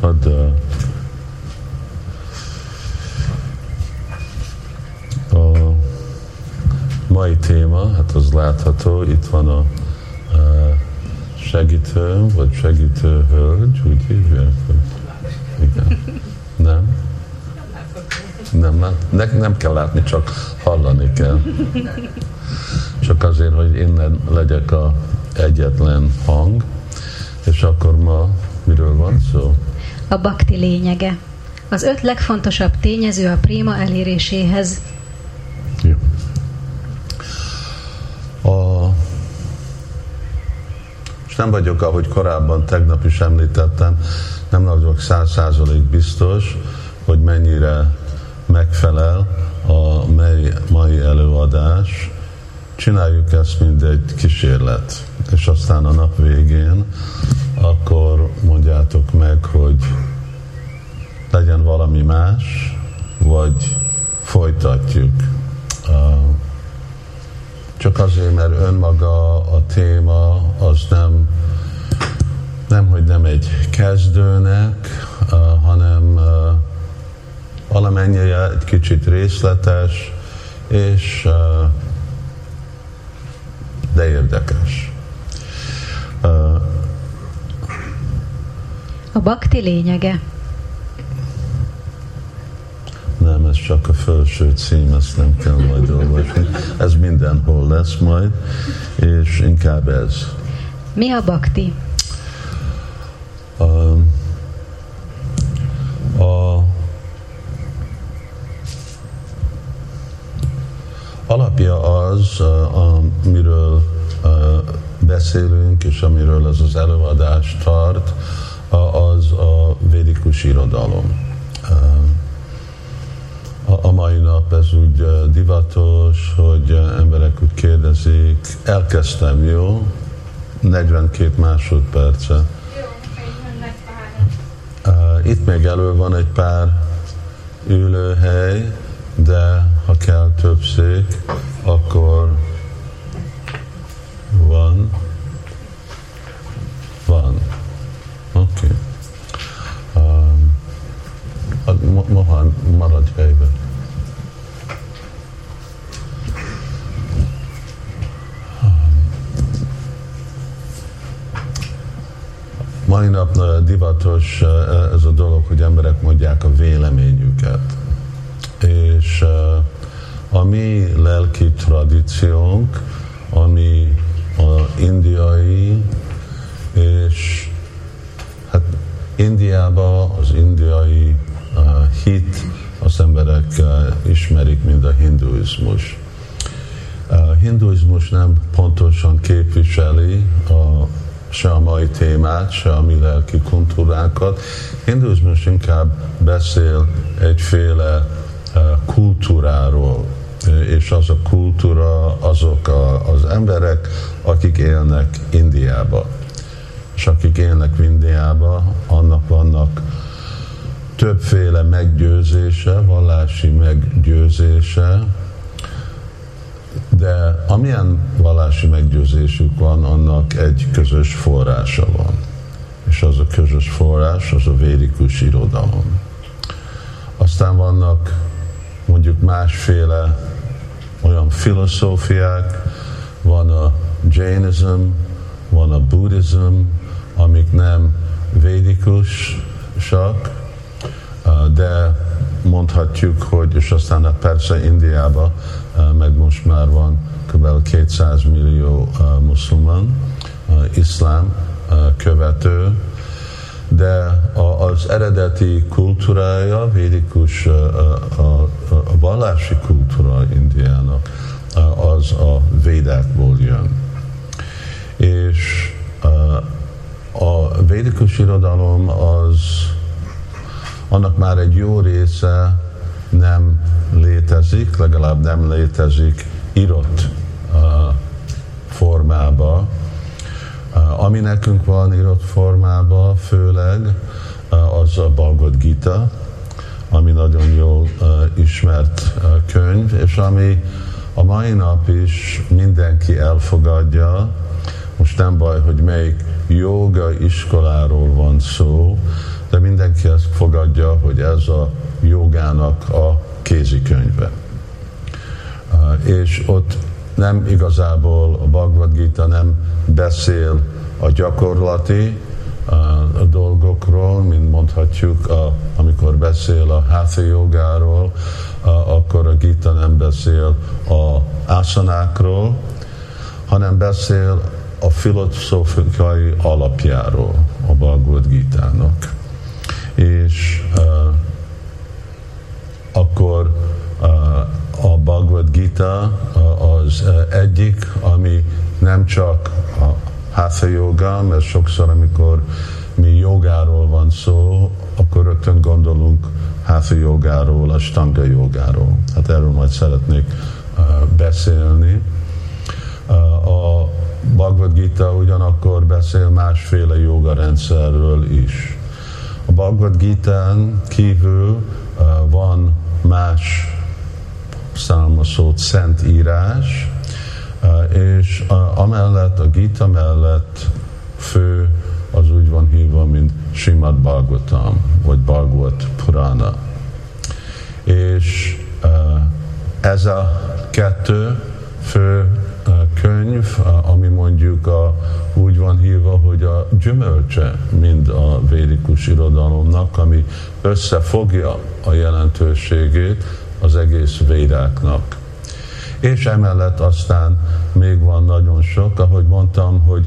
Ad, a mai téma, hát az látható, itt van a, a segítő, vagy segítő hölgy, úgy hívják, igen. Nem? Nem, nem, nem, nem kell látni, csak hallani kell. Csak azért, hogy innen legyek a egyetlen hang, és akkor ma miről van szó? A bakti lényege. Az öt legfontosabb tényező a préma eléréséhez. Jó. A... És nem vagyok, ahogy korábban tegnap is említettem, nem vagyok száz százalék biztos, hogy mennyire megfelel a mai, mai előadás. Csináljuk ezt, mint egy kísérlet, és aztán a nap végén akkor mondjátok meg, hogy legyen valami más, vagy folytatjuk. Csak azért, mert önmaga a téma az nem, nem hogy nem egy kezdőnek, hanem valamennyire egy kicsit részletes, és de érdekes. A bakti lényege. Nem, ez csak a felső cím, ezt nem kell majd olvasni. Ez mindenhol lesz majd, és inkább ez. Mi a bakti? A, a alapja az, amiről beszélünk, és amiről ez az előadás tart, az a védikus irodalom. A mai nap ez úgy divatos, hogy emberek úgy kérdezik, elkezdtem, jó? 42 másodperce. Itt még elő van egy pár ülőhely, de ha kell több szék, akkor van. Van. Oké. Okay. Mohan, maradj helyben. Mai nap divatos ez a dolog, hogy emberek mondják a véleményüket. És a mi lelki tradíciónk, ami a indiai, és hát Indiában az indiai hit az emberek uh, ismerik, mint a hinduizmus. A uh, hinduizmus nem pontosan képviseli a, se a mai témát, se a mi lelki kultúrákat. Hinduizmus inkább beszél egyféle uh, kultúráról, és az a kultúra, azok a, az emberek, akik élnek Indiába. És akik élnek Indiába, annak vannak többféle meggyőzése, vallási meggyőzése, de amilyen vallási meggyőzésük van, annak egy közös forrása van. És az a közös forrás, az a védikus irodalom. Aztán vannak mondjuk másféle olyan filozófiák, van a Jainism, van a Buddhism, amik nem védikusak, de mondhatjuk, hogy, és aztán persze Indiában, meg most már van kb. 200 millió muszulman, iszlám követő, de az eredeti kultúrája, védikus, a vallási kultúra Indiának, az a védákból jön. És a védikus irodalom az annak már egy jó része nem létezik, legalább nem létezik írott formába, ami nekünk van írott formában, főleg az a Bhagavad Gita, ami nagyon jól ismert könyv, és ami a mai nap is mindenki elfogadja, most nem baj, hogy melyik joga iskoláról van szó, de mindenki ezt fogadja, hogy ez a jogának a kézikönyve. És ott nem igazából a Bhagavad Gita nem beszél a gyakorlati a dolgokról, mint mondhatjuk, a, amikor beszél a Hatha jogáról, a, akkor a Gita nem beszél a ásanákról, hanem beszél a filozófikai alapjáról a Bhagavad Gita-nak. És uh, akkor uh, a Bhagavad Gita uh, az uh, egyik, ami nem csak a Hatha Yoga, mert sokszor, amikor mi jogáról van szó, akkor rögtön gondolunk Hatha jogáról, a Stanga jogáról. Hát erről majd szeretnék uh, beszélni. Uh, a Bhagavad Gita ugyanakkor beszél másféle jogarendszerről is. Bhagavad Gita-n kívül van más számoszott szent írás, és amellett, a Gita mellett fő az úgy van hívva, mint Simad Bhagavatam, vagy Bhagavat Purana. És ez a kettő fő könyv, ami mondjuk a, úgy van hívva, hogy a gyümölcse mind a védikus irodalomnak, ami összefogja a jelentőségét az egész védáknak. És emellett aztán még van nagyon sok, ahogy mondtam, hogy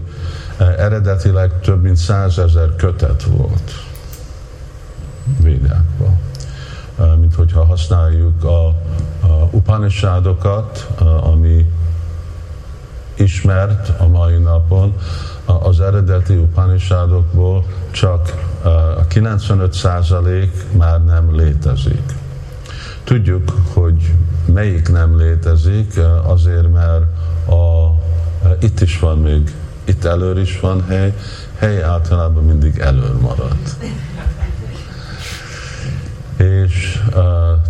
eh, eredetileg több mint százezer kötet volt védákban. Eh, mint hogyha használjuk a, a Upanishadokat, eh, ami ismert a mai napon, az eredeti Upanishadokból csak a 95% már nem létezik. Tudjuk, hogy melyik nem létezik, azért, mert a, itt is van még, itt előr is van hely, hely általában mindig előr marad. És uh,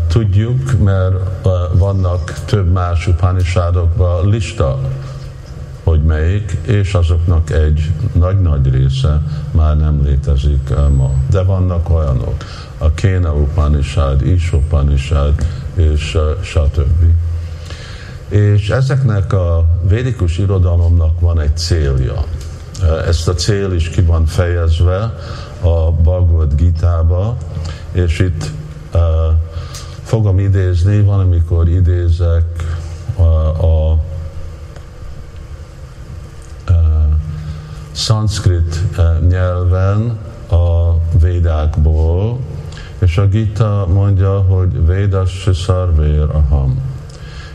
tudjuk, mert uh, vannak több más upanishadokban lista, hogy melyik, és azoknak egy nagy-nagy része már nem létezik uh, ma. De vannak olyanok a Kéna Upanishad, Is Upanishad, és uh, stb. És ezeknek a védikus irodalomnak van egy célja. Uh, ezt a cél is ki van fejezve a Bhagavad Gita-ba, és itt uh, fogom idézni, van, amikor idézek a, a, szanszkrit nyelven a védákból, és a Gita mondja, hogy Védas Sarvér Aham.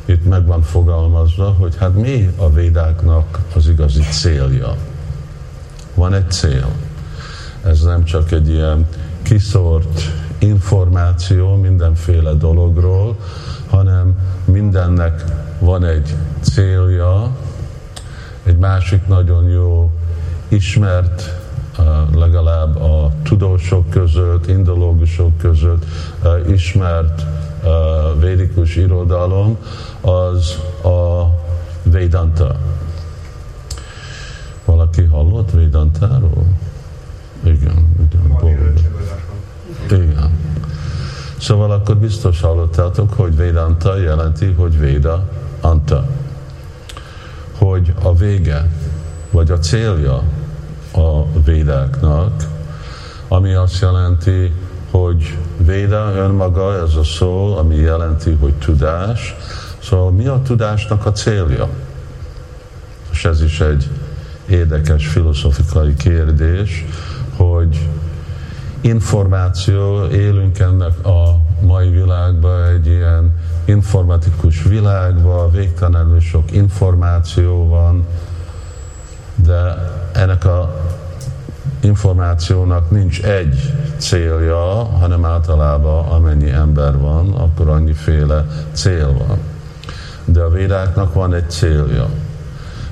Itt meg van fogalmazva, hogy hát mi a védáknak az igazi célja. Van egy cél. Ez nem csak egy ilyen kiszort információ mindenféle dologról, hanem mindennek van egy célja, egy másik nagyon jó ismert legalább a tudósok között, indológusok között ismert védikus irodalom, az a Vedanta. Valaki hallott Vedantáról? Igen, igen, Igen. Szóval akkor biztos hallottátok, hogy Vedanta jelenti, hogy Véda Anta. Hogy a vége, vagy a célja a védáknak, ami azt jelenti, hogy véda önmaga, ez a szó, ami jelenti, hogy tudás. Szóval mi a tudásnak a célja? És ez is egy érdekes filozofikai kérdés, hogy információ, élünk ennek a mai világban egy ilyen informatikus világban, végtelenül sok információ van, de ennek a információnak nincs egy célja, hanem általában amennyi ember van, akkor annyiféle cél van. De a védáknak van egy célja.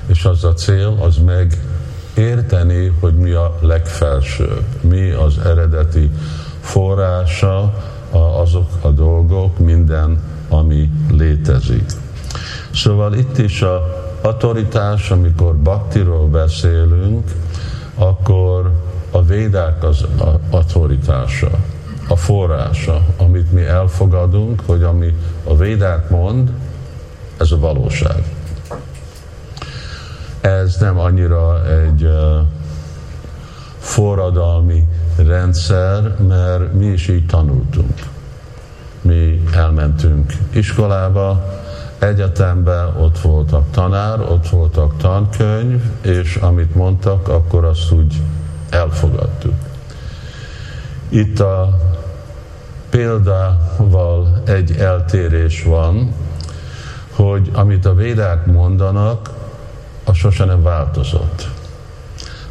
És az a cél, az meg érteni, hogy mi a legfelsőbb, mi az eredeti forrása azok a dolgok, minden, ami létezik. Szóval itt is a autoritás, amikor baktiról beszélünk, akkor a védák az autoritása, a forrása, amit mi elfogadunk, hogy ami a védák mond, ez a valóság. Ez nem annyira egy uh, forradalmi rendszer, mert mi is így tanultunk. Mi elmentünk iskolába, egyetemben ott voltak tanár, ott voltak tankönyv, és amit mondtak, akkor azt úgy elfogadtuk. Itt a példával egy eltérés van, hogy amit a védák mondanak, az sose nem változott.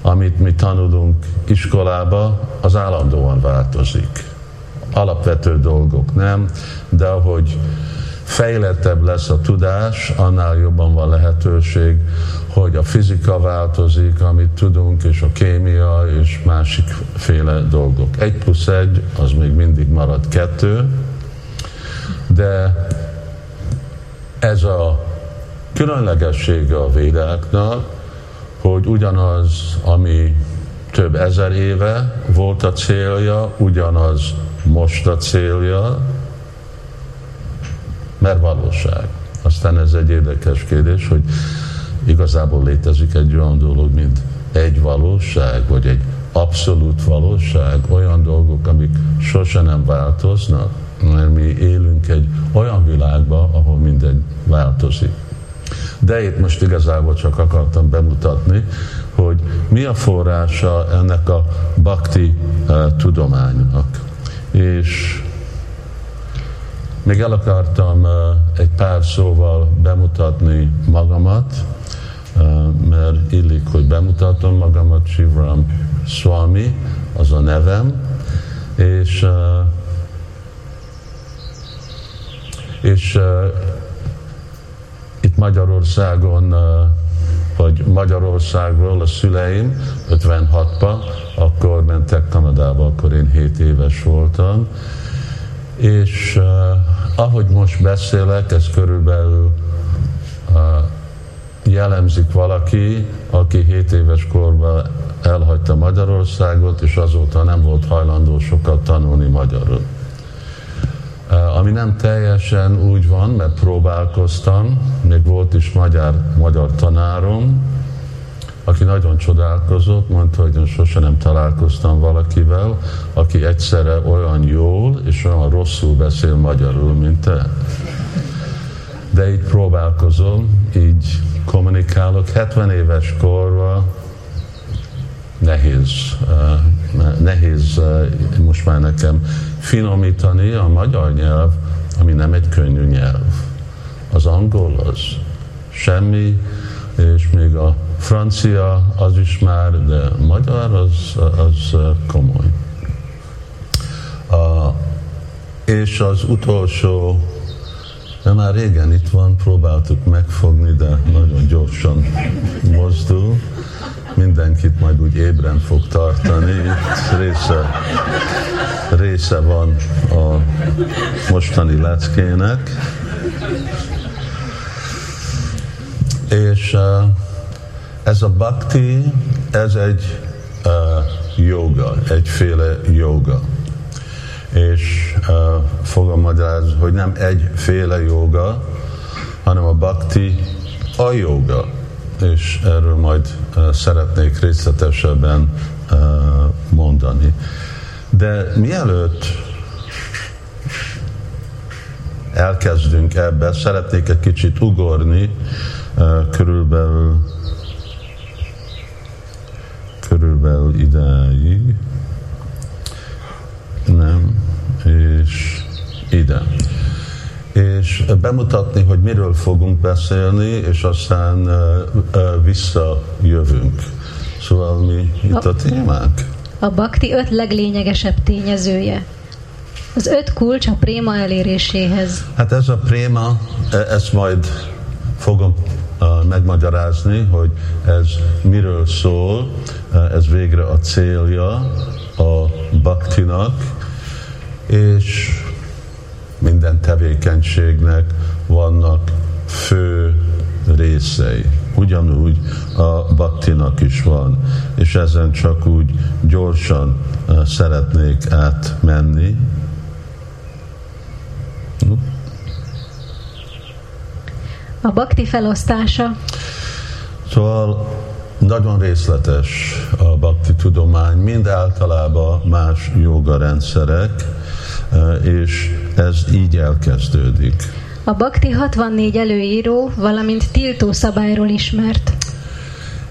Amit mi tanulunk iskolába, az állandóan változik. Alapvető dolgok nem, de ahogy fejlettebb lesz a tudás, annál jobban van lehetőség, hogy a fizika változik, amit tudunk, és a kémia, és másikféle dolgok. Egy plusz egy, az még mindig marad kettő, de ez a különlegessége a védáknak, hogy ugyanaz, ami több ezer éve volt a célja, ugyanaz most a célja, mert valóság. Aztán ez egy érdekes kérdés, hogy igazából létezik egy olyan dolog, mint egy valóság, vagy egy abszolút valóság, olyan dolgok, amik sose nem változnak, mert mi élünk egy olyan világban, ahol minden változik. De itt most igazából csak akartam bemutatni, hogy mi a forrása ennek a bakti uh, tudománynak. És még el akartam egy pár szóval bemutatni magamat, mert illik, hogy bemutatom magamat, Shivram Swami, az a nevem, és és itt Magyarországon, vagy Magyarországról a szüleim 56-ban, akkor mentek Kanadába, akkor én 7 éves voltam, és uh, ahogy most beszélek, ez körülbelül uh, jellemzik valaki, aki 7 éves korban elhagyta Magyarországot, és azóta nem volt hajlandó sokat tanulni magyarul. Uh, ami nem teljesen úgy van, mert próbálkoztam, még volt is magyar, magyar tanárom, aki nagyon csodálkozott, mondta, hogy én sose nem találkoztam valakivel, aki egyszerre olyan jól és olyan rosszul beszél magyarul, mint te. De így próbálkozom, így kommunikálok. 70 éves korban nehéz, uh, nehéz uh, most már nekem finomítani a magyar nyelv, ami nem egy könnyű nyelv. Az angol az semmi, és még a francia az is már, de magyar az, az komoly. A, és az utolsó, de már régen itt van, próbáltuk megfogni, de nagyon gyorsan mozdul. Mindenkit majd úgy ébren fog tartani. Itt része, része van a mostani leckének. És uh, ez a bhakti, ez egy uh, joga, egyféle joga. És uh, fogom hogy nem egyféle joga, hanem a bhakti a joga. És erről majd uh, szeretnék részletesebben uh, mondani. De mielőtt elkezdünk ebbe, szeretnék egy kicsit ugorni körülbelül körülbelül idáig, nem, és ide. És bemutatni, hogy miről fogunk beszélni, és aztán visszajövünk. Szóval mi itt a, témánk? A bakti öt leglényegesebb tényezője. Az öt kulcs a préma eléréséhez. Hát ez a préma, e, ezt majd fogom megmagyarázni, hogy ez miről szól, ez végre a célja a baktinak, és minden tevékenységnek vannak fő részei. ugyanúgy a baktinak is van, és ezen csak úgy gyorsan szeretnék átmenni. A bakti felosztása. Szóval nagyon részletes a bakti tudomány, mind általában más joga rendszerek, és ez így elkezdődik. A Bakti 64 előíró, valamint tiltó szabályról ismert.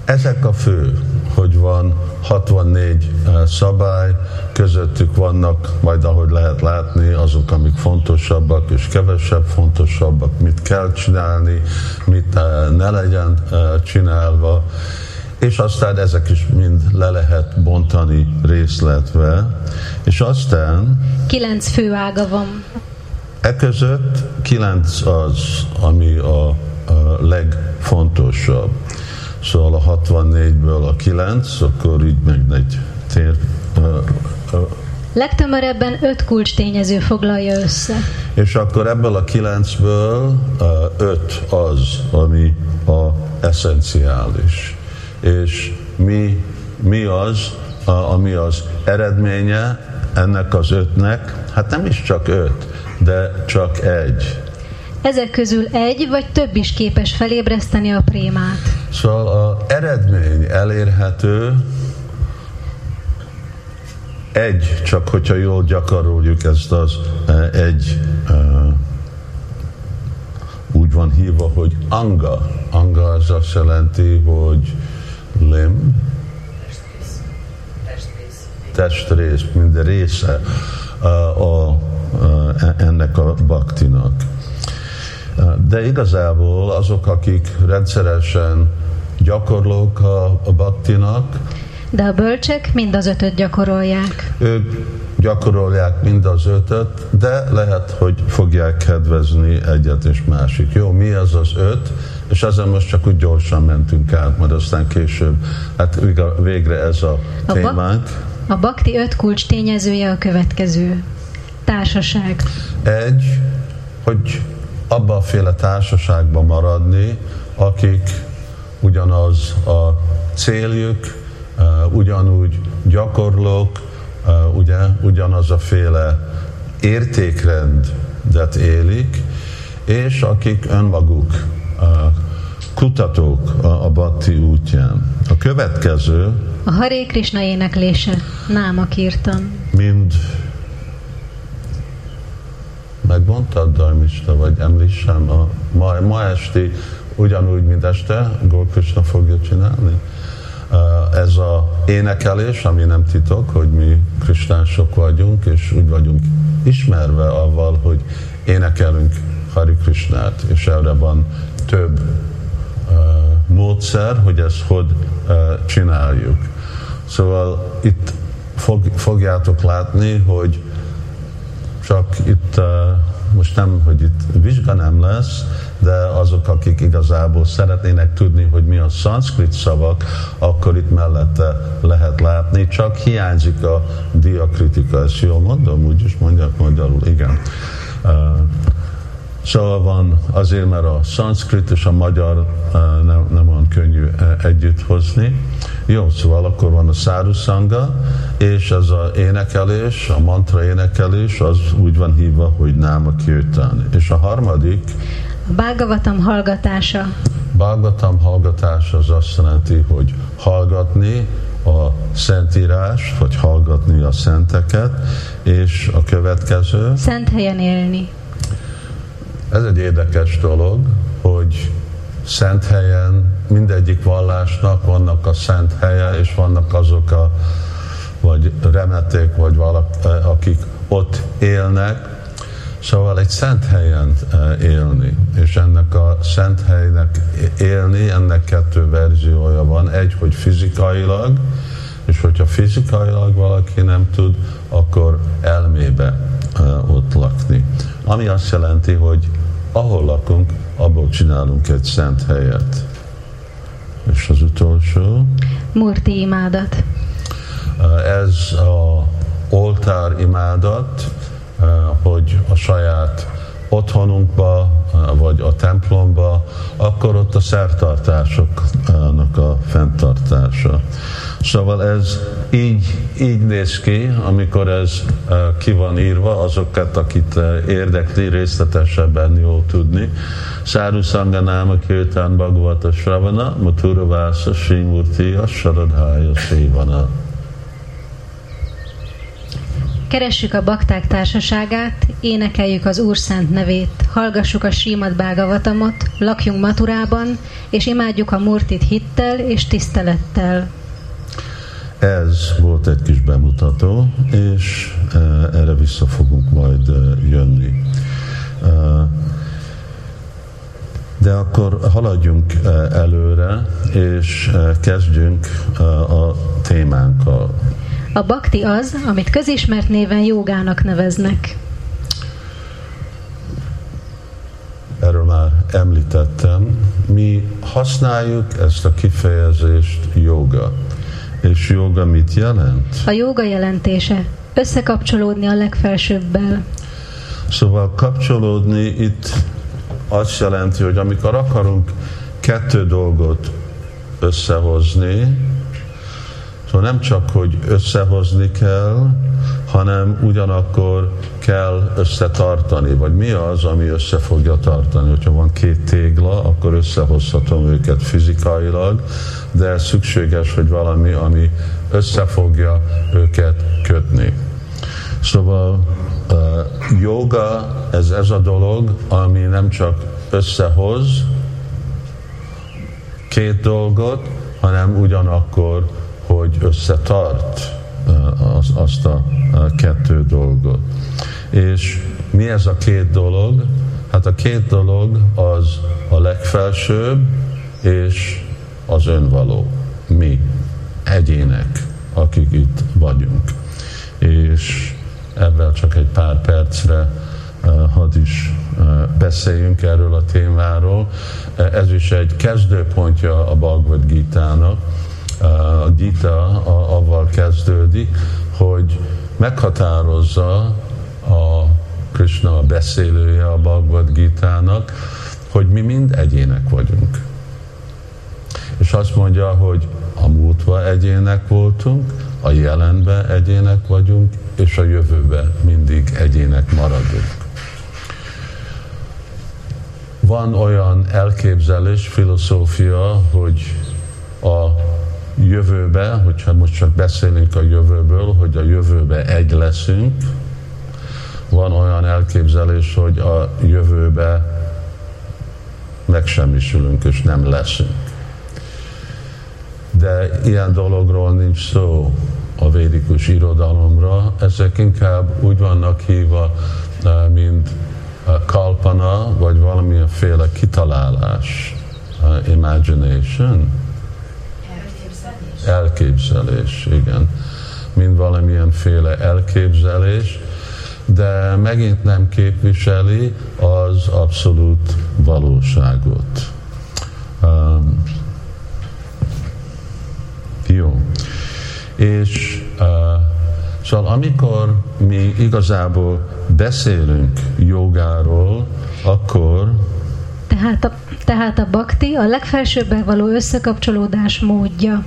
Ezek a fő, hogy van 64 szabály, közöttük vannak, majd ahogy lehet látni, azok, amik fontosabbak és kevesebb fontosabbak, mit kell csinálni, mit ne legyen csinálva, és aztán ezek is mind le lehet bontani részletve, és aztán... Kilenc fő ága van. E között kilenc az, ami a, a legfontosabb. Szóval a 64-ből a 9, akkor így meg egy tér. Legtömörebben öt kulcs tényező foglalja össze. És akkor ebből a kilencből öt az, ami a eszenciális. És mi, mi az, ami az eredménye ennek az ötnek? Hát nem is csak öt, de csak egy. Ezek közül egy vagy több is képes felébreszteni a prémát. Szóval az eredmény elérhető egy, csak hogyha jól gyakoroljuk ezt az e, egy uh, úgy van hívva, hogy anga. Anga az azt jelenti, hogy limb, testrész, minden része a, a, a, ennek a baktinak. De igazából azok, akik rendszeresen gyakorlók a, a baktinak, de a bölcsek mind az ötöt gyakorolják. Ők gyakorolják mind az ötöt, de lehet, hogy fogják kedvezni egyet és másik. Jó, mi az az öt? És ezen most csak úgy gyorsan mentünk át, majd aztán később. Hát végre ez a, a témánk. Ba- a bakti öt kulcs tényezője a következő. Társaság. Egy, hogy abba a féle társaságban maradni, akik ugyanaz a céljuk, ugyanúgy gyakorlók, ugye, ugyanaz a féle értékrendet élik, és akik önmaguk kutatók a, a Bhakti útján. A következő a Haré Krishna éneklése, námak írtam. Mind megmondtad, Darmista, vagy említsem, a ma, ma esti ugyanúgy, mint este, Gól Krishna fogja csinálni? Ez a énekelés, ami nem titok, hogy mi kristások vagyunk, és úgy vagyunk ismerve avval, hogy énekelünk Hari Krishnát, és erre van több módszer, hogy ezt hogy csináljuk. Szóval itt fog, fogjátok látni, hogy csak itt uh, most nem, hogy itt vizsga nem lesz, de azok, akik igazából szeretnének tudni, hogy mi a szanszkrit szavak, akkor itt mellette lehet látni, csak hiányzik a diakritika, ezt jól mondom, úgy is mondják magyarul, igen. Szóval van azért, mert a szanszkrit és a magyar uh, nem, nem olyan könnyű uh, együtt hozni. Jó, szóval akkor van a szárusanga, és ez a énekelés, a mantra énekelés, az úgy van hívva, hogy náma kirtán. És a harmadik, a Bhagavatam hallgatása. Bhagavatam hallgatása az azt jelenti, hogy hallgatni a Szentírás, vagy hallgatni a szenteket, és a következő. Szent helyen élni. Ez egy érdekes dolog, hogy szent helyen, mindegyik vallásnak vannak a szent helye, és vannak azok a vagy remeték, vagy valak, akik ott élnek, Szóval egy szent helyen eh, élni, és ennek a szent helynek élni, ennek kettő verziója van. Egy, hogy fizikailag, és hogyha fizikailag valaki nem tud, akkor elmébe ott lakni. Ami azt jelenti, hogy ahol lakunk, abból csinálunk egy szent helyet. És az utolsó? Murti imádat. Ez a oltár imádat, hogy a saját otthonunkba vagy a templomba, akkor ott a szertartásoknak a fenntartása. Szóval ez így, így néz ki, amikor ez ki van írva, azokat, akit érdekli részletesebben jól tudni. Száru Sanganáma Kirtán Bhagavata Sravana, Mathura Vasa Srimurti, Saradhája Sévana. Keressük a bakták társaságát, énekeljük az Úr szent nevét, hallgassuk a Srimad Bhagavatamot, lakjunk Maturában, és imádjuk a Murtit hittel és tisztelettel. Ez volt egy kis bemutató, és uh, erre vissza fogunk majd uh, jönni. Uh, de akkor haladjunk előre, és kezdjünk a témánkkal. A bakti az, amit közismert néven jogának neveznek. Erről már említettem. Mi használjuk ezt a kifejezést joga. És joga mit jelent? A joga jelentése összekapcsolódni a legfelsőbbel. Szóval kapcsolódni itt azt jelenti, hogy amikor akarunk kettő dolgot összehozni, Szóval nem csak, hogy összehozni kell, hanem ugyanakkor kell összetartani, vagy mi az, ami össze fogja tartani. Hogyha van két tégla, akkor összehozhatom őket fizikailag, de szükséges, hogy valami, ami összefogja őket kötni. Szóval uh, joga, ez, ez a dolog, ami nem csak összehoz két dolgot, hanem ugyanakkor hogy összetart az, azt a kettő dolgot. És mi ez a két dolog? Hát a két dolog az a legfelsőbb és az önvaló. Mi, egyének, akik itt vagyunk. És ebben csak egy pár percre hadd is beszéljünk erről a témáról. Ez is egy kezdőpontja a Bhagavad Gita-nak, a Gita avval kezdődik, hogy meghatározza a Krishna a beszélője a Bhagavad Gita-nak, hogy mi mind egyének vagyunk. És azt mondja, hogy a múltban egyének voltunk, a jelenben egyének vagyunk, és a jövőben mindig egyének maradunk. Van olyan elképzelés, filozófia, hogy a jövőbe, hogyha most csak beszélünk a jövőből, hogy a jövőbe egy leszünk, van olyan elképzelés, hogy a jövőbe megsemmisülünk és nem leszünk. De ilyen dologról nincs szó a védikus irodalomra, ezek inkább úgy vannak hívva, eh, mint kalpana, vagy valamilyenféle kitalálás, eh, imagination, elképzelés, igen. Mind valamilyenféle elképzelés, de megint nem képviseli az abszolút valóságot. Um, jó. És uh, szóval amikor mi igazából beszélünk jogáról, akkor tehát a, tehát a bakti a legfelsőbbel való összekapcsolódás módja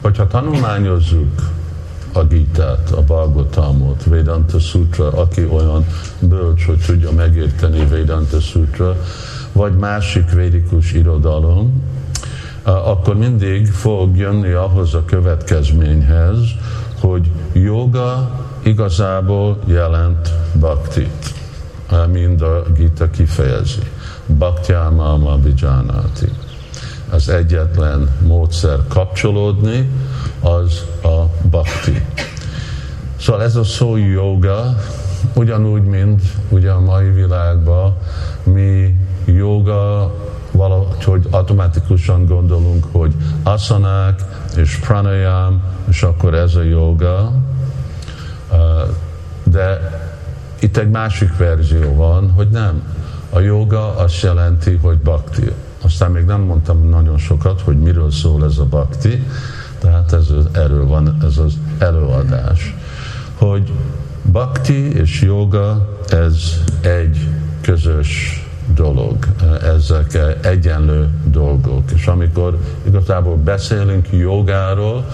hogyha tanulmányozzuk a Gitát, a Bhagavatamot, Vedanta Sutra, aki olyan bölcs, hogy tudja megérteni Vedanta Sutra, vagy másik védikus irodalom, akkor mindig fog jönni ahhoz a következményhez, hogy joga igazából jelent bhaktit, mind a Gita kifejezi. Bhaktyámama vijanati az egyetlen módszer kapcsolódni, az a bhakti. Szóval ez a szó joga, ugyanúgy, mint ugye a mai világban, mi joga valahogy automatikusan gondolunk, hogy asanák és pranayam, és akkor ez a joga, de itt egy másik verzió van, hogy nem. A joga azt jelenti, hogy bhakti. Aztán még nem mondtam nagyon sokat, hogy miről szól ez a bakti, tehát ez, erről van ez az előadás. Hogy bakti és joga ez egy közös dolog, ezek egyenlő dolgok. És amikor igazából beszélünk jogáról,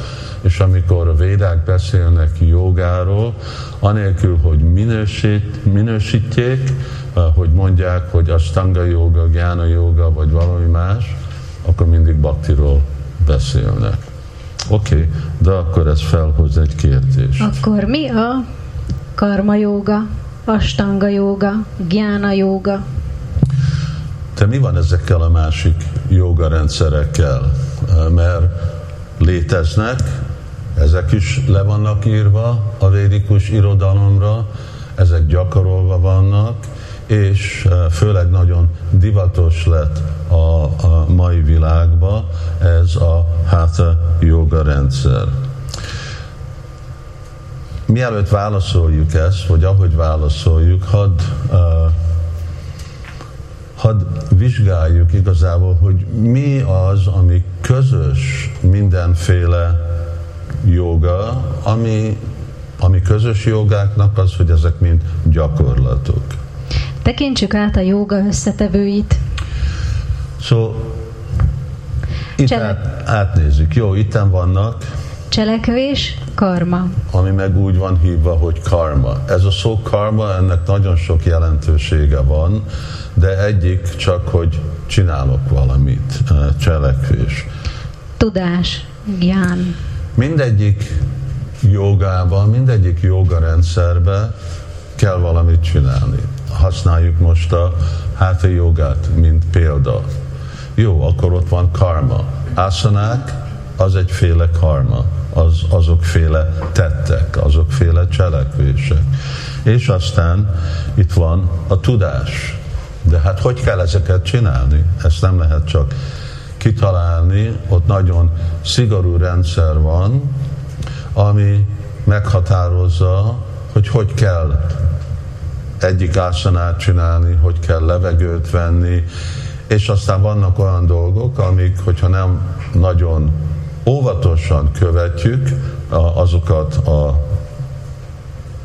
és amikor a védák beszélnek jogáról, anélkül, hogy minősít, minősítjék, hogy mondják, hogy a stanga joga, gyána joga, vagy valami más, akkor mindig baktiról beszélnek. Oké, okay, de akkor ez felhoz egy kérdést. Akkor mi a karma joga, astanga joga, gyána joga? De mi van ezekkel a másik joga rendszerekkel? Mert léteznek, ezek is le vannak írva a védikus irodalomra, ezek gyakorolva vannak, és főleg nagyon divatos lett a, a mai világban ez a Hatha joga rendszer. Mielőtt válaszoljuk ezt, vagy ahogy válaszoljuk, hadd uh, hadd vizsgáljuk igazából, hogy mi az, ami közös mindenféle joga, ami, ami közös jogáknak az, hogy ezek mind gyakorlatok. Tekintsük át a joga összetevőit. So, itt Csele... át, átnézzük. Jó, itten vannak. Cselekvés, karma. Ami meg úgy van hívva, hogy karma. Ez a szó karma, ennek nagyon sok jelentősége van, de egyik csak, hogy csinálok valamit, cselekvés. Tudás, gyán. Mindegyik jogában, mindegyik joga rendszerbe kell valamit csinálni. Használjuk most a háta jogát, mint példa. Jó, akkor ott van karma. Asanák, az egyféle karma, az, azokféle tettek, azokféle cselekvések. És aztán itt van a tudás. De hát hogy kell ezeket csinálni? Ezt nem lehet csak kitalálni, ott nagyon szigorú rendszer van, ami meghatározza, hogy hogy kell egyik ásanát csinálni, hogy kell levegőt venni, és aztán vannak olyan dolgok, amik, hogyha nem nagyon óvatosan követjük azokat a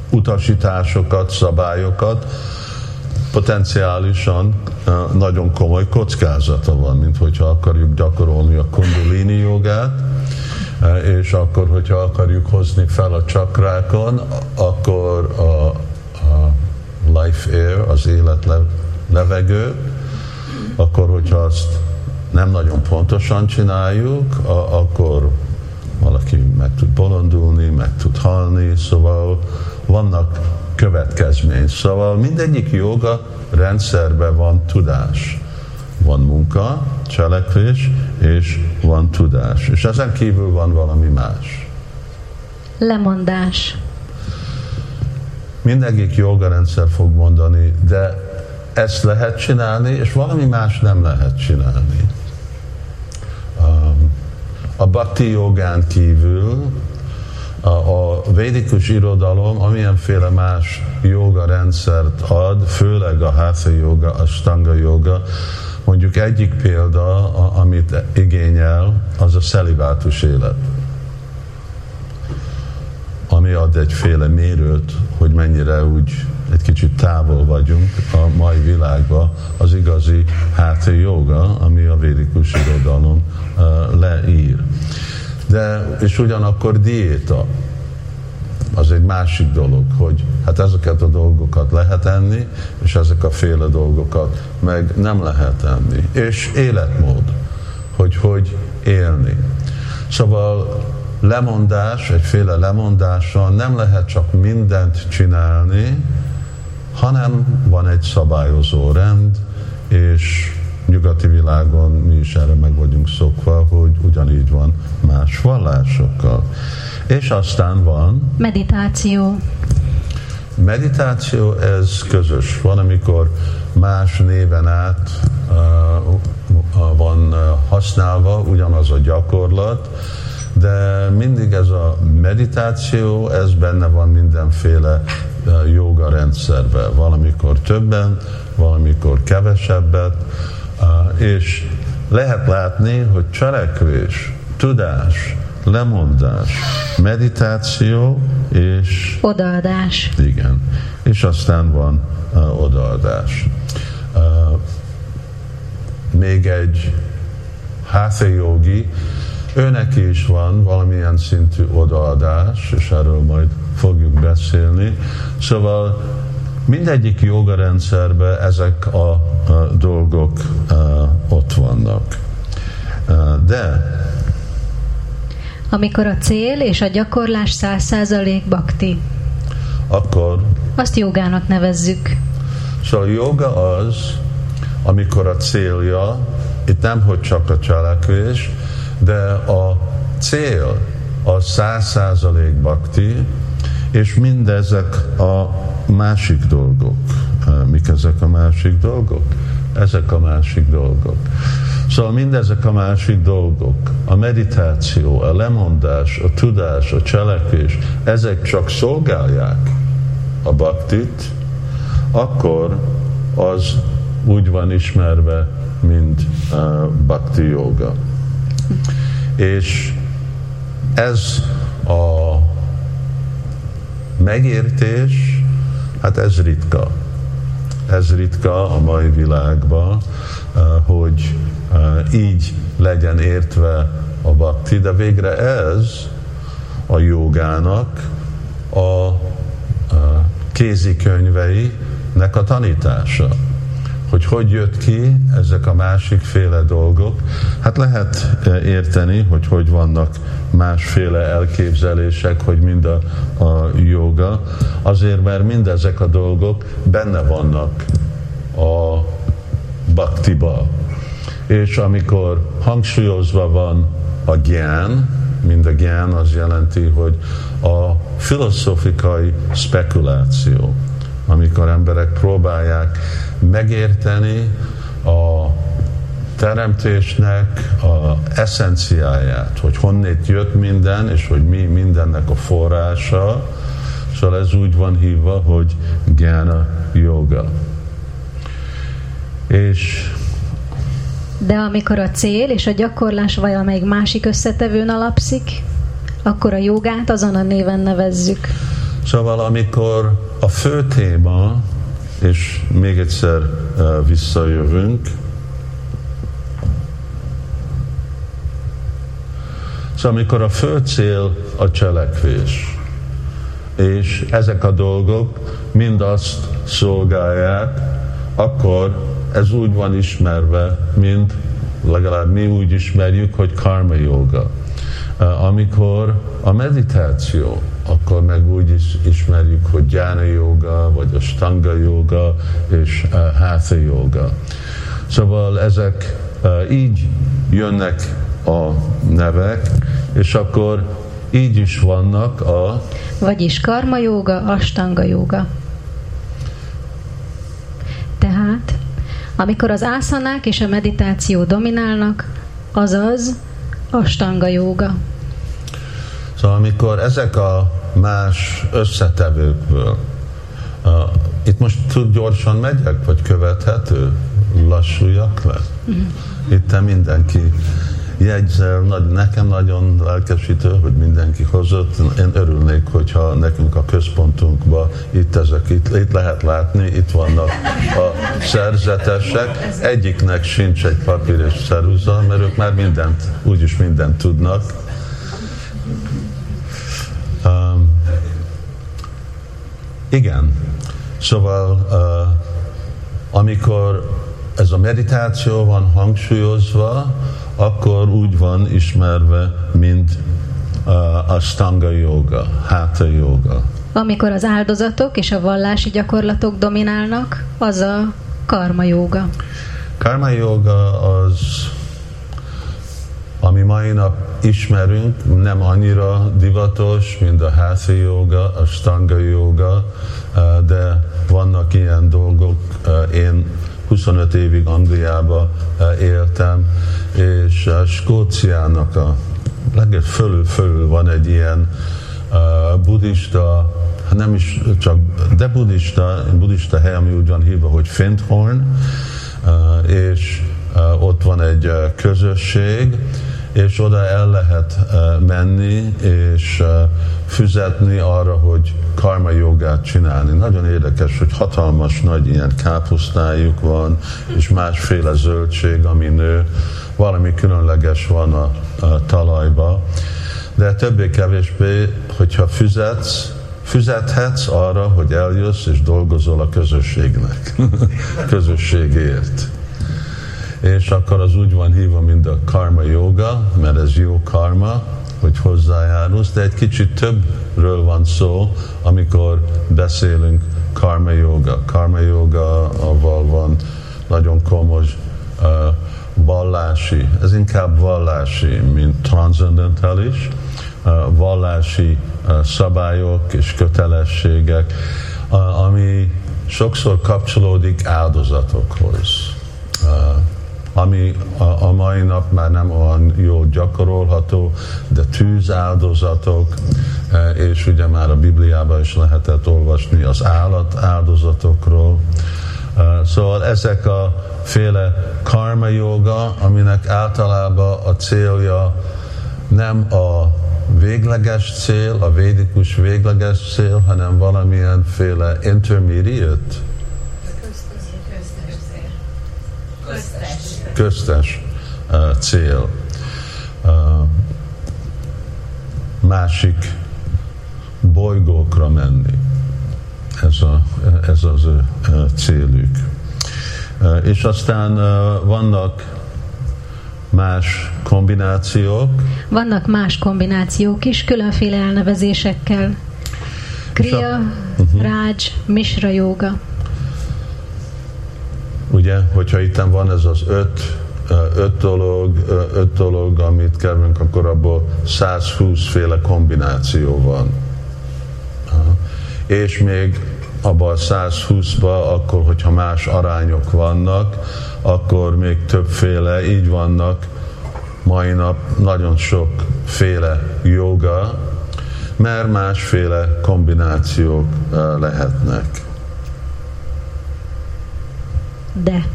utasításokat, szabályokat, potenciálisan nagyon komoly kockázata van, mint hogyha akarjuk gyakorolni a kundalini jogát, és akkor, hogyha akarjuk hozni fel a csakrákon, akkor a life air, az élet levegő, akkor, hogyha azt nem nagyon pontosan csináljuk, a, akkor valaki meg tud bolondulni, meg tud halni, szóval vannak következmény. Szóval mindegyik joga rendszerben van tudás. Van munka, cselekvés, és van tudás. És ezen kívül van valami más. Lemondás. Mindegyik joga rendszer fog mondani, de ezt lehet csinálni, és valami más nem lehet csinálni. A bhakti jogán kívül a védikus irodalom amilyenféle más joga rendszert ad, főleg a hatha joga, a stanga joga, mondjuk egyik példa, amit igényel, az a szelibátus élet ami ad egyféle mérőt, hogy mennyire úgy egy kicsit távol vagyunk a mai világban az igazi háti joga, ami a védikus irodalom leír de és ugyanakkor diéta. Az egy másik dolog, hogy hát ezeket a dolgokat lehet enni, és ezek a féle dolgokat meg nem lehet enni. És életmód, hogy hogy élni. Szóval lemondás, egyféle lemondással nem lehet csak mindent csinálni, hanem van egy szabályozó rend, és nyugati világon mi is erre meg vagyunk szokva, hogy ugyanígy van más vallásokkal. És aztán van... Meditáció. Meditáció, ez közös. Van, amikor más néven át uh, uh, van használva, ugyanaz a gyakorlat, de mindig ez a meditáció, ez benne van mindenféle joga rendszerben. Valamikor többen, valamikor kevesebbet, és lehet látni, hogy cselekvés, tudás, lemondás, meditáció és... Odaadás. Igen. És aztán van uh, odaadás. Uh, még egy Hatha jogi, őnek is van valamilyen szintű odaadás, és erről majd fogjuk beszélni. Szóval mindegyik joga rendszerben ezek a, a dolgok a, ott vannak. De amikor a cél és a gyakorlás száz százalék bakti, akkor azt jogának nevezzük. Szóval joga az, amikor a célja, itt nem hogy csak a cselekvés, de a cél a száz százalék bakti, és mindezek a másik dolgok. Mik ezek a másik dolgok? Ezek a másik dolgok. Szóval mindezek a másik dolgok, a meditáció, a lemondás, a tudás, a cselekvés, ezek csak szolgálják a baktit, akkor az úgy van ismerve, mint uh, bhakti joga. És ez a megértés, hát ez ritka. Ez ritka a mai világban, uh, hogy uh, így legyen értve a bhakti, de végre ez a jogának a kézikönyveinek a tanítása hogy hogy jött ki ezek a másik féle dolgok. Hát lehet e, érteni, hogy hogy vannak másféle elképzelések, hogy mind a, a joga, azért mert mindezek a dolgok benne vannak a baktiba. És amikor hangsúlyozva van a gyán, mind a gyán az jelenti, hogy a filozófikai spekuláció, amikor emberek próbálják megérteni a teremtésnek a eszenciáját, hogy honnét jött minden, és hogy mi mindennek a forrása, szóval ez úgy van hívva, hogy Gyana Yoga. És de amikor a cél és a gyakorlás valamelyik másik összetevőn alapszik, akkor a jogát azon a néven nevezzük. Szóval amikor a fő téma, és még egyszer uh, visszajövünk, Szóval amikor a fő cél a cselekvés, és ezek a dolgok mind azt szolgálják, akkor ez úgy van ismerve, mint legalább mi úgy ismerjük, hogy karma yoga. Amikor a meditáció, akkor meg úgy is ismerjük, hogy gyána joga, vagy a stanga joga, és hatha joga. Szóval ezek így jönnek a nevek, és akkor így is vannak a... Vagyis karma joga, astanga joga. Tehát, amikor az ászanák és a meditáció dominálnak, azaz astanga joga. Szóval amikor ezek a más összetevőkből, uh, itt most tud gyorsan megyek, vagy követhető? Lassuljak le? Uh-huh. Itt mindenki jegyzel, nagy, nekem nagyon lelkesítő, hogy mindenki hozott. Én örülnék, hogyha nekünk a központunkba itt ezek, itt, itt lehet látni, itt vannak a szerzetesek. Egyiknek sincs egy papír és szeruza, mert ők már mindent, úgyis mindent tudnak. Igen, szóval uh, amikor ez a meditáció van hangsúlyozva, akkor úgy van ismerve, mint uh, a stanga yoga, hatha yoga. Amikor az áldozatok és a vallási gyakorlatok dominálnak, az a karma yoga. Karma yoga az, ami mai nap ismerünk, nem annyira divatos, mint a hatha yoga, a stanga yoga, uh, de vannak ilyen dolgok. Uh, én 25 évig Angliába eh, éltem, és Skóciának a leges fölül, fölül van egy ilyen buddhista, nem is csak, de buddhista, buddhista hely, ami úgy van hívva, hogy Findhorn, és ott van egy közösség, és oda el lehet menni, és füzetni arra, hogy karma jogát csinálni. Nagyon érdekes, hogy hatalmas nagy ilyen káposztájuk van, és másféle zöldség, ami nő, valami különleges van a, a talajba, de többé-kevésbé, hogyha füzetsz, füzethetsz arra, hogy eljössz és dolgozol a közösségnek, közösségért. És akkor az úgy van hívva, mint a karma joga, mert ez jó karma, hogy hozzájárulsz, de egy kicsit többről van szó, amikor beszélünk karma joga. Karma joga, avval van nagyon komoly vallási, ez inkább vallási, mint transzendentális, uh, vallási szabályok és kötelességek, ami sokszor kapcsolódik áldozatokhoz. Ami a, a mai nap már nem olyan jól gyakorolható, de tűzáldozatok, e, és ugye már a Bibliában is lehetett olvasni az állat áldozatokról. E, szóval ezek a féle karma joga, aminek általában a célja nem a végleges cél, a védikus végleges cél, hanem valamilyen féle intermediate köztes uh, cél. Uh, másik bolygókra menni. Ez, a, ez az ő uh, célük. És aztán vannak más kombinációk. Vannak más kombinációk is, különféle elnevezésekkel. Kriya, uh-huh. Raj, Mishra joga ugye, hogyha itt van ez az öt, öt dolog, öt dolog, amit kevünk, akkor abból 120 féle kombináció van. És még abban a 120-ban, akkor, hogyha más arányok vannak, akkor még többféle, így vannak mai nap nagyon sokféle joga, mert másféle kombinációk lehetnek. De.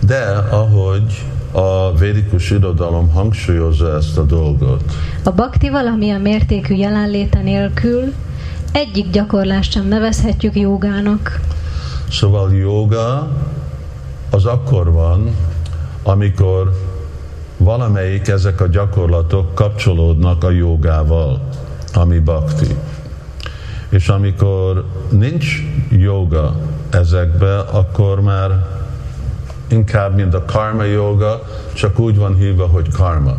De ahogy a védikus irodalom hangsúlyozza ezt a dolgot. A bakti valamilyen mértékű jelenléte nélkül egyik gyakorlást sem nevezhetjük jogának. Szóval joga az akkor van, amikor valamelyik ezek a gyakorlatok kapcsolódnak a jogával, ami bakti. És amikor nincs joga ezekbe, akkor már inkább, mint a karma joga, csak úgy van hívva, hogy karma.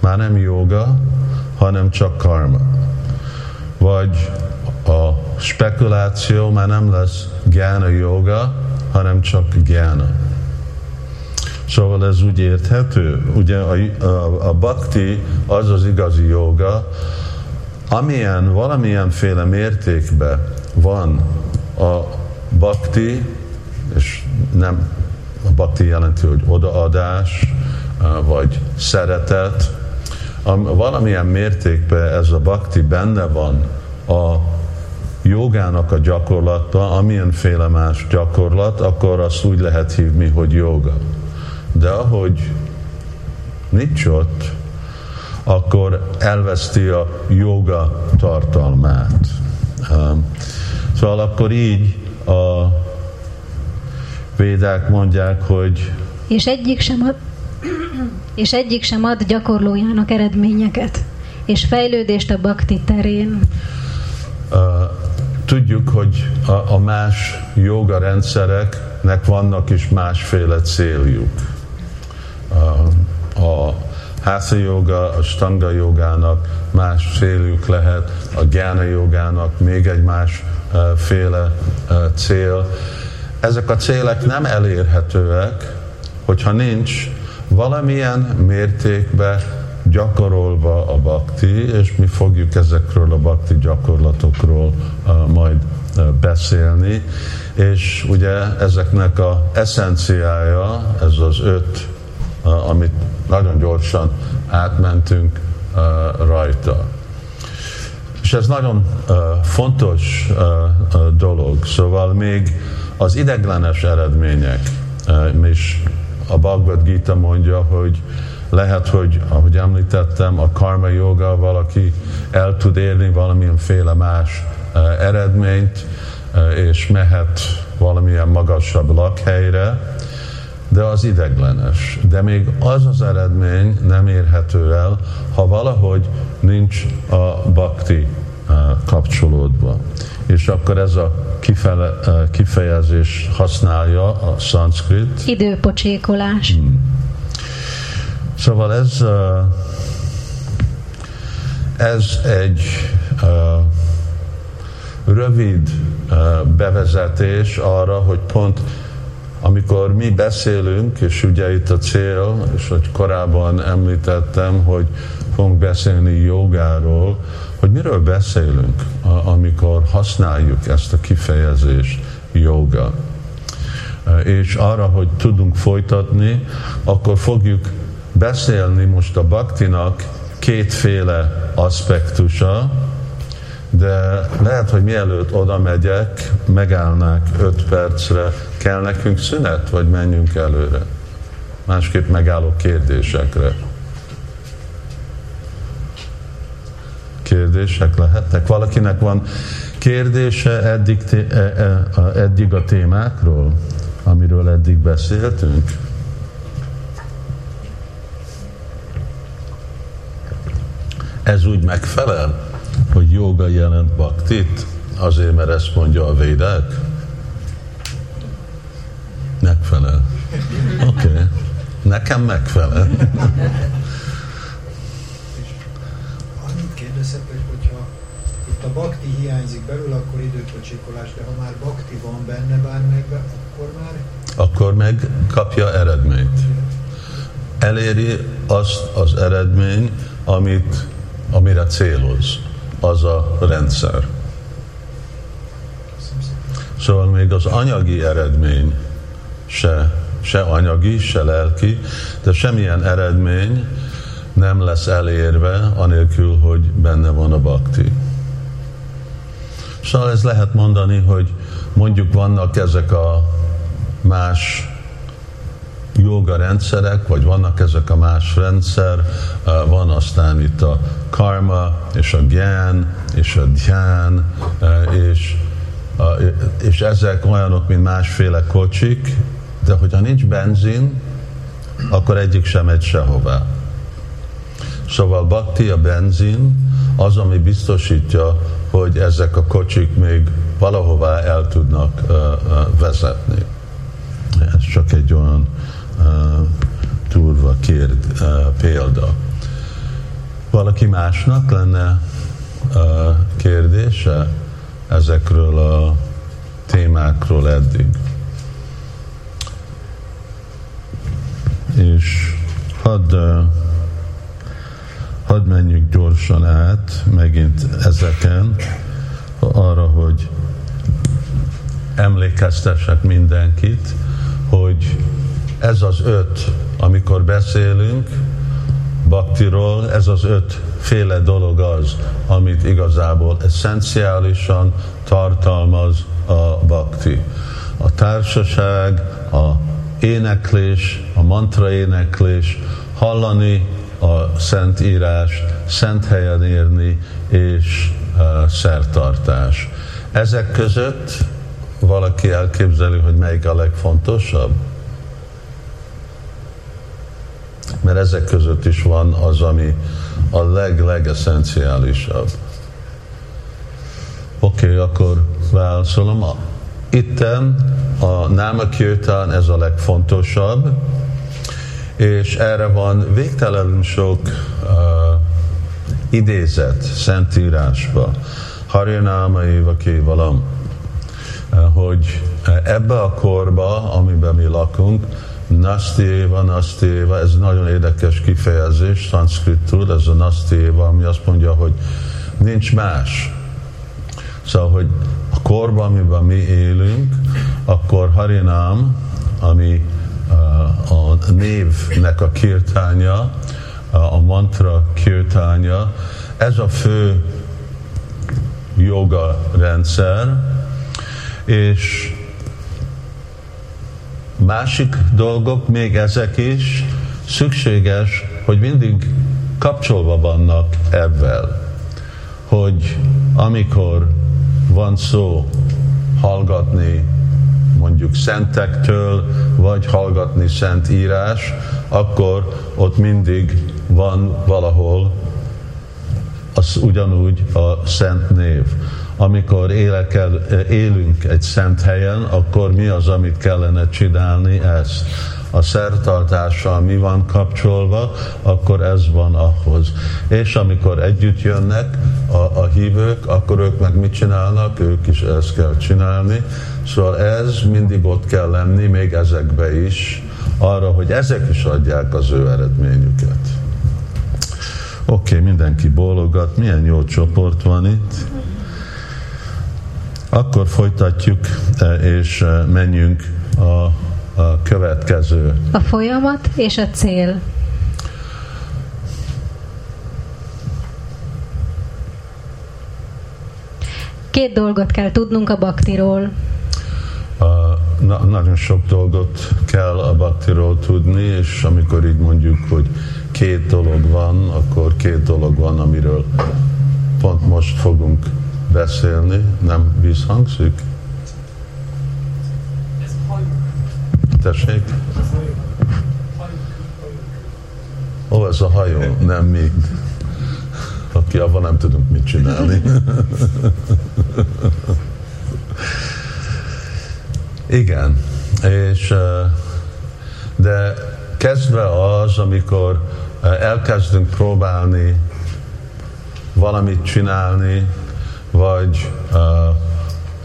Már nem joga, hanem csak karma. Vagy a spekuláció már nem lesz gyána joga, hanem csak gyána. Szóval ez úgy érthető. Ugye a, a, a bhakti az az igazi joga, amilyen valamilyenféle mértékben van a bakti, és nem a bakti jelenti, hogy odaadás, vagy szeretet, valamilyen mértékben ez a bakti benne van a jogának a gyakorlatban, amilyenféle más gyakorlat, akkor azt úgy lehet hívni, hogy joga. De ahogy nincs ott, akkor elveszti a joga tartalmát. Szóval akkor így a védák mondják, hogy és egyik sem ad, és egyik sem ad gyakorlójának eredményeket, és fejlődést a bakti terén. Uh, tudjuk, hogy a, a más joga rendszereknek vannak is másféle céljuk. Uh, a Hatha joga, a stanga jogának más céljuk lehet, a gyána jogának még egy más féle cél. Ezek a célek nem elérhetőek, hogyha nincs valamilyen mértékben gyakorolva a bakti, és mi fogjuk ezekről a bakti gyakorlatokról majd beszélni, és ugye ezeknek a eszenciája, ez az öt, amit nagyon gyorsan átmentünk rajta. És ez nagyon uh, fontos uh, uh, dolog. Szóval még az ideglenes eredmények, uh, és a Bhagavad Gita mondja, hogy lehet, hogy, ahogy említettem, a karma joga valaki el tud érni valamilyenféle más eredményt, és mehet valamilyen magasabb lakhelyre, de az ideglenes. De még az az eredmény nem érhető el, ha valahogy nincs a bakti kapcsolódva. És akkor ez a kifele, kifejezés használja a szanszkrit. Időpocsékolás. Hmm. Szóval ez, ez egy rövid bevezetés arra, hogy pont amikor mi beszélünk, és ugye itt a cél, és hogy korábban említettem, hogy fogunk beszélni jogáról, hogy miről beszélünk, amikor használjuk ezt a kifejezést, joga. És arra, hogy tudunk folytatni, akkor fogjuk beszélni most a baktinak kétféle aspektusa, de lehet, hogy mielőtt oda megyek, megállnák öt percre, kell nekünk szünet, vagy menjünk előre? Másképp megállok kérdésekre. Kérdések lehetnek? Valakinek van kérdése eddig, e, e, eddig a témákról, amiről eddig beszéltünk? Ez úgy megfelel, hogy joga jelent baktit, azért, mert ezt mondja a védek? Megfelel. Oké. Okay. Nekem megfelel. Annyit kérdezek, hogy hogyha itt a bakti hiányzik belül, akkor időpocsékolás, de ha már bakti van benne bármelyikben, akkor már... Akkor meg kapja eredményt. Eléri azt az eredmény, amit amire céloz, az a rendszer. Szóval még az anyagi eredmény se, se anyagi, se lelki, de semmilyen eredmény nem lesz elérve, anélkül, hogy benne van a bakti. Szóval ez lehet mondani, hogy mondjuk vannak ezek a más joga rendszerek, vagy vannak ezek a más rendszer, van aztán itt a karma, és a gyán, és a dhyán, és, és ezek olyanok, mint másféle kocsik, de hogyha nincs benzin, akkor egyik sem megy sehová. Szóval bakti a benzin az, ami biztosítja, hogy ezek a kocsik még valahová el tudnak vezetni. Ez csak egy olyan turva kérd, példa. Valaki másnak lenne kérdése ezekről a témákról eddig? És hadd, hadd menjünk gyorsan át megint ezeken, arra, hogy emlékeztessek mindenkit, hogy ez az öt, amikor beszélünk baktiról, ez az öt féle dolog az, amit igazából eszenciálisan tartalmaz a bakti. A társaság, a éneklés, a mantra éneklés, hallani a szent írás, szent helyen érni, és uh, szertartás. Ezek között valaki elképzeli, hogy melyik a legfontosabb? mert ezek között is van az, ami a leg-legeszenciálisabb. Oké, okay, akkor válaszolom. Itten a Náma ez a legfontosabb, és erre van végtelenül sok uh, idézet Szentírásba. Harjanáma éva kévalam, uh, hogy ebbe a korba, amiben mi lakunk, Nastéva, Nastéva, ez nagyon érdekes kifejezés, szanszkritul, ez a Nastéva, ami azt mondja, hogy nincs más. Szóval, hogy a korban, amiben mi élünk, akkor Harinám, ami uh, a névnek a kirtánya, a mantra kirtánya, ez a fő joga rendszer, és Másik dolgok, még ezek is. Szükséges, hogy mindig kapcsolva vannak ebben, hogy amikor van szó hallgatni szentektől, vagy hallgatni szent írás, akkor ott mindig van valahol az ugyanúgy a szent név. Amikor élekel, élünk egy szent helyen, akkor mi az, amit kellene csinálni ezt? a szertartással mi van kapcsolva, akkor ez van ahhoz. És amikor együtt jönnek a, a hívők, akkor ők meg mit csinálnak? Ők is ezt kell csinálni. Szóval ez mindig ott kell lenni, még ezekbe is, arra, hogy ezek is adják az ő eredményüket. Oké, okay, mindenki bólogat, milyen jó csoport van itt. Akkor folytatjuk, eh, és eh, menjünk a a következő. A folyamat és a cél. Két dolgot kell tudnunk a baktiról. Na, nagyon sok dolgot kell a baktiról tudni, és amikor így mondjuk, hogy két dolog van, akkor két dolog van, amiről pont most fogunk beszélni. Nem vízhangzik? Tessék? Ó, ez a hajó, nem mi. Aki abban nem tudunk mit csinálni. Igen, és de kezdve az, amikor elkezdünk próbálni valamit csinálni, vagy uh,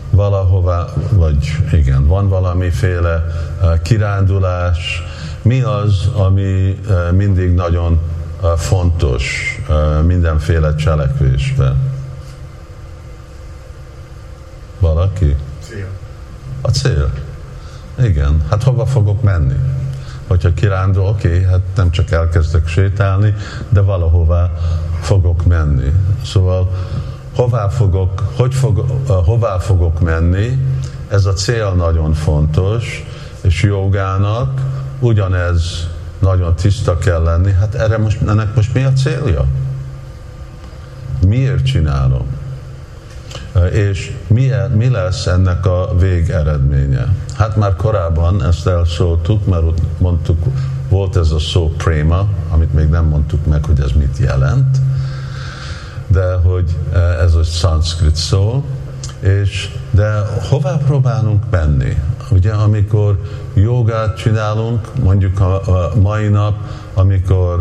valahova, vagy igen, van valamiféle eh, kirándulás, mi az, ami eh, mindig nagyon eh, fontos mindenféle cselekvésben? Valaki? A cél. Igen, hát hova fogok menni? Hogyha kirándul, oké, okay, hát nem csak elkezdek sétálni, de valahová fogok menni. Szóval hová fogok, hogy fog, hová fogok menni, ez a cél nagyon fontos, és jogának ugyanez nagyon tiszta kell lenni. Hát erre most, ennek most mi a célja? Miért csinálom? És mi, mi lesz ennek a végeredménye? Hát már korábban ezt elszóltuk, mert mondtuk, volt ez a szó préma, amit még nem mondtuk meg, hogy ez mit jelent de hogy ez a szanszkrit szó, és de hová próbálunk menni? Ugye, amikor jogát csinálunk, mondjuk a, a mai nap, amikor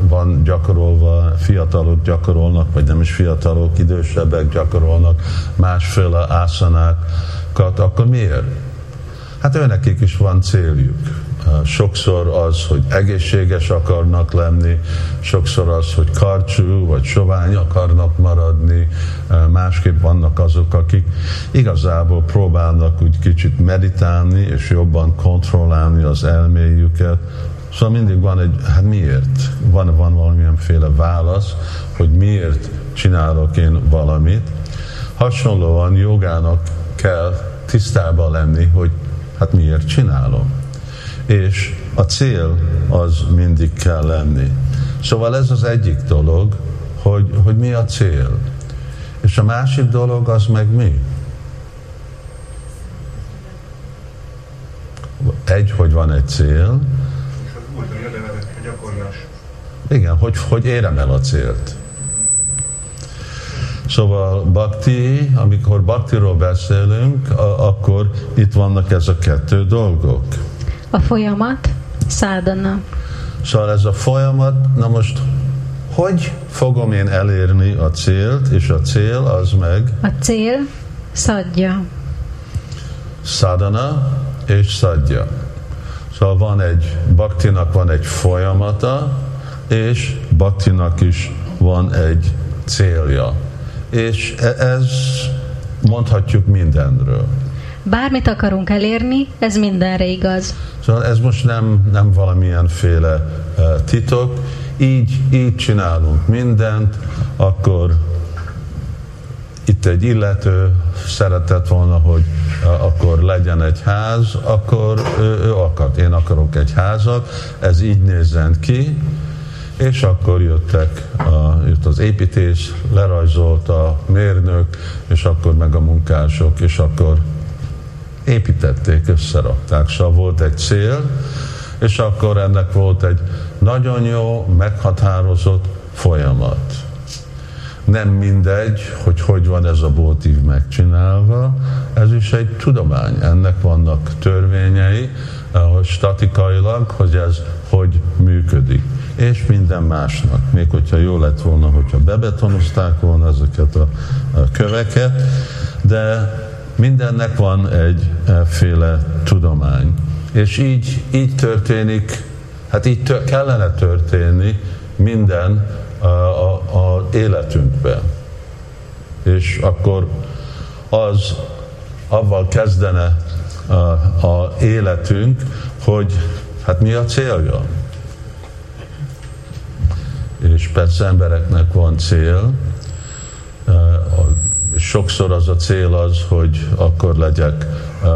van gyakorolva, fiatalok gyakorolnak, vagy nem is fiatalok, idősebbek gyakorolnak másféle ászanákat, akkor miért? Hát őnekik is van céljuk sokszor az, hogy egészséges akarnak lenni, sokszor az, hogy karcsú vagy sovány akarnak maradni, másképp vannak azok, akik igazából próbálnak úgy kicsit meditálni és jobban kontrollálni az elméjüket. Szóval mindig van egy, hát miért? Van, van valamilyenféle válasz, hogy miért csinálok én valamit. Hasonlóan jogának kell tisztában lenni, hogy hát miért csinálom és a cél az mindig kell lenni. Szóval ez az egyik dolog, hogy, hogy mi a cél. És a másik dolog az meg mi? Egy, hogy van egy cél. Igen, hogy, hogy érem el a célt. Szóval bhakti, amikor bhaktiról beszélünk, akkor itt vannak ez a kettő dolgok. A folyamat, szádana. Szóval ez a folyamat, na most hogy fogom én elérni a célt, és a cél az meg? A cél szadja. Sadana és szadja. Szóval van egy, baktinak van egy folyamata, és baktinak is van egy célja. És e- ez mondhatjuk mindenről. Bármit akarunk elérni, ez mindenre igaz. Szóval ez most nem, nem valamilyenféle uh, titok. Így, így csinálunk mindent, akkor itt egy illető szeretett volna, hogy uh, akkor legyen egy ház, akkor ő, ő akart, én akarok egy házat, ez így nézzen ki, és akkor jöttek, a, jött az építés, lerajzolt a mérnök, és akkor meg a munkások, és akkor építették, összerakták. Szóval volt egy cél, és akkor ennek volt egy nagyon jó, meghatározott folyamat. Nem mindegy, hogy hogy van ez a bótív megcsinálva, ez is egy tudomány. Ennek vannak törvényei, hogy statikailag, hogy ez hogy működik. És minden másnak. Még hogyha jó lett volna, hogyha bebetonozták volna ezeket a köveket, de mindennek van egyféle tudomány. És így, így történik, hát így tör, kellene történni minden a, a, a életünkben. És akkor az avval kezdene a, a életünk, hogy hát mi a célja. És persze embereknek van cél, sokszor az a cél az, hogy akkor legyek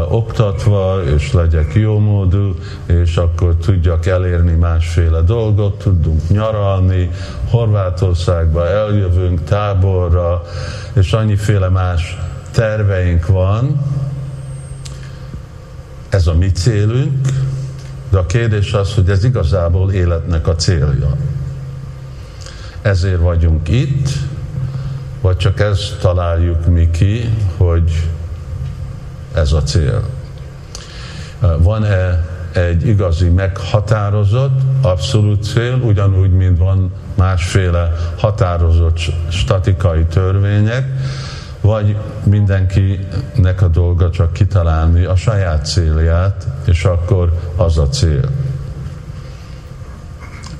oktatva, és legyek jó módú, és akkor tudjak elérni másféle dolgot, tudunk nyaralni, Horvátországba eljövünk táborra, és annyiféle más terveink van, ez a mi célunk, de a kérdés az, hogy ez igazából életnek a célja. Ezért vagyunk itt, vagy csak ezt találjuk mi ki, hogy ez a cél. Van-e egy igazi meghatározott, abszolút cél, ugyanúgy, mint van másféle határozott statikai törvények, vagy mindenkinek a dolga csak kitalálni a saját célját, és akkor az a cél.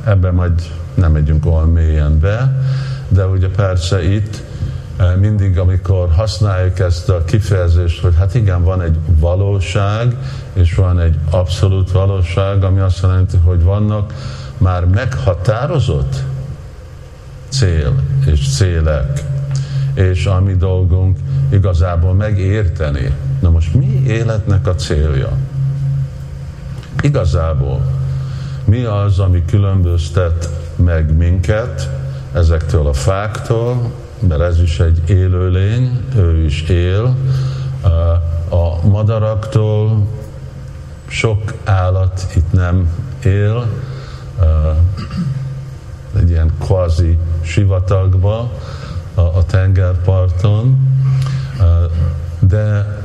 Ebben majd nem megyünk olyan mélyen be, de ugye persze itt mindig, amikor használjuk ezt a kifejezést, hogy hát igen, van egy valóság, és van egy abszolút valóság, ami azt jelenti, hogy vannak már meghatározott cél és célek és a mi dolgunk igazából megérteni. Na most mi életnek a célja? Igazából mi az, ami különböztet meg minket ezektől a fáktól, mert ez is egy élőlény, ő is él, a madaraktól sok állat itt nem él, egy ilyen kvázi sivatagba, a, tengerparton, de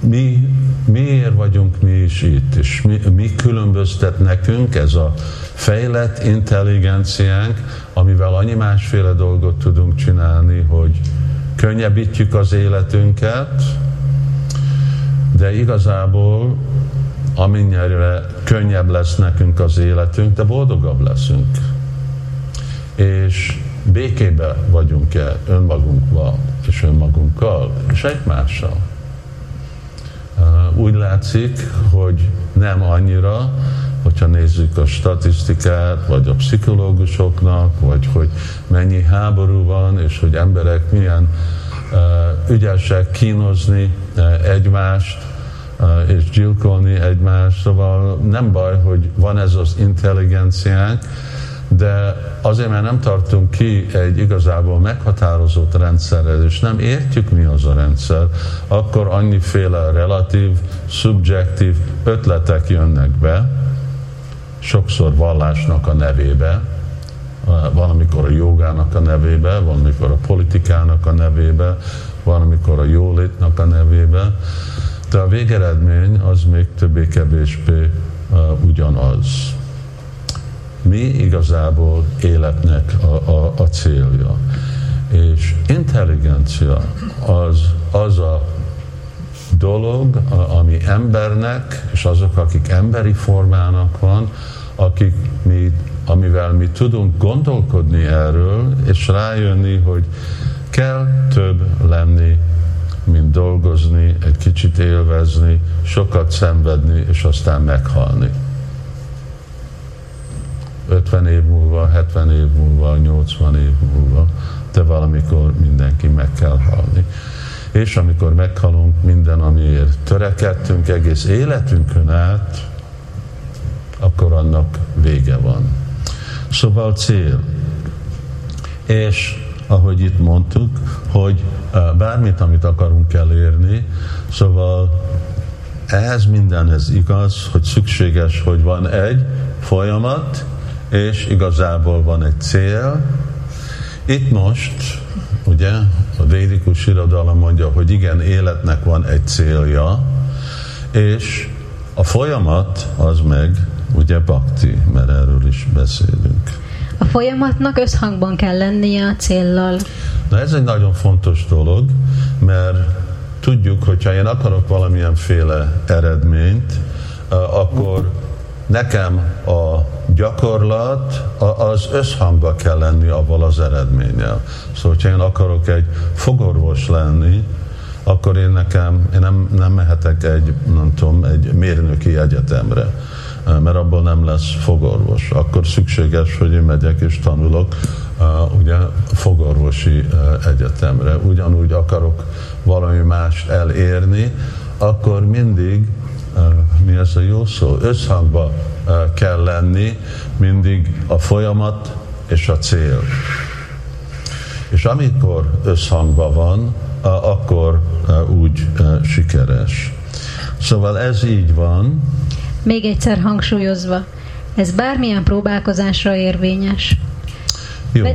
mi, miért vagyunk mi is itt, és mi, mi különböztet nekünk ez a fejlett intelligenciánk, amivel annyi másféle dolgot tudunk csinálni, hogy könnyebbítjük az életünket, de igazából amennyire könnyebb lesz nekünk az életünk, de boldogabb leszünk. És békébe vagyunk-e önmagunkval és önmagunkkal és egymással. Úgy látszik, hogy nem annyira, hogyha nézzük a statisztikát, vagy a pszichológusoknak, vagy hogy mennyi háború van, és hogy emberek milyen ügyesek kínozni egymást, és gyilkolni egymást, szóval nem baj, hogy van ez az intelligenciánk, de azért, mert nem tartunk ki egy igazából meghatározott rendszerrel, és nem értjük, mi az a rendszer, akkor annyiféle relatív, szubjektív ötletek jönnek be, sokszor vallásnak a nevébe, valamikor a jogának a nevébe, valamikor a politikának a nevébe, valamikor a jólétnak a nevébe, de a végeredmény az még többé-kevésbé ugyanaz mi igazából életnek a, a, a célja. És intelligencia az, az a dolog, ami embernek, és azok, akik emberi formának van, akik mi, amivel mi tudunk gondolkodni erről, és rájönni, hogy kell több lenni, mint dolgozni, egy kicsit élvezni, sokat szenvedni, és aztán meghalni. 50 év múlva, 70 év múlva, 80 év múlva, de valamikor mindenki meg kell halni. És amikor meghalunk, minden, amiért törekedtünk egész életünkön át, akkor annak vége van. Szóval cél. És ahogy itt mondtuk, hogy bármit, amit akarunk elérni, szóval ehhez mindenhez igaz, hogy szükséges, hogy van egy folyamat, és igazából van egy cél. Itt most, ugye, a védikus irodalom mondja, hogy igen, életnek van egy célja, és a folyamat az meg ugye bakti, mert erről is beszélünk. A folyamatnak összhangban kell lennie a céllal. Na ez egy nagyon fontos dolog, mert tudjuk, hogyha én akarok valamilyenféle eredményt, akkor nekem a gyakorlat az összhangba kell lenni avval az eredménnyel. Szóval, hogyha én akarok egy fogorvos lenni, akkor én nekem, én nem, nem mehetek egy, nem tudom, egy mérnöki egyetemre, mert abból nem lesz fogorvos. Akkor szükséges, hogy én megyek és tanulok ugye fogorvosi uh, egyetemre. Ugyanúgy akarok valami mást elérni, akkor mindig mi ez a jó szó? Összhangba kell lenni mindig a folyamat és a cél. És amikor összhangban van, akkor úgy sikeres. Szóval ez így van. Még egyszer hangsúlyozva, ez bármilyen próbálkozásra érvényes. Jó.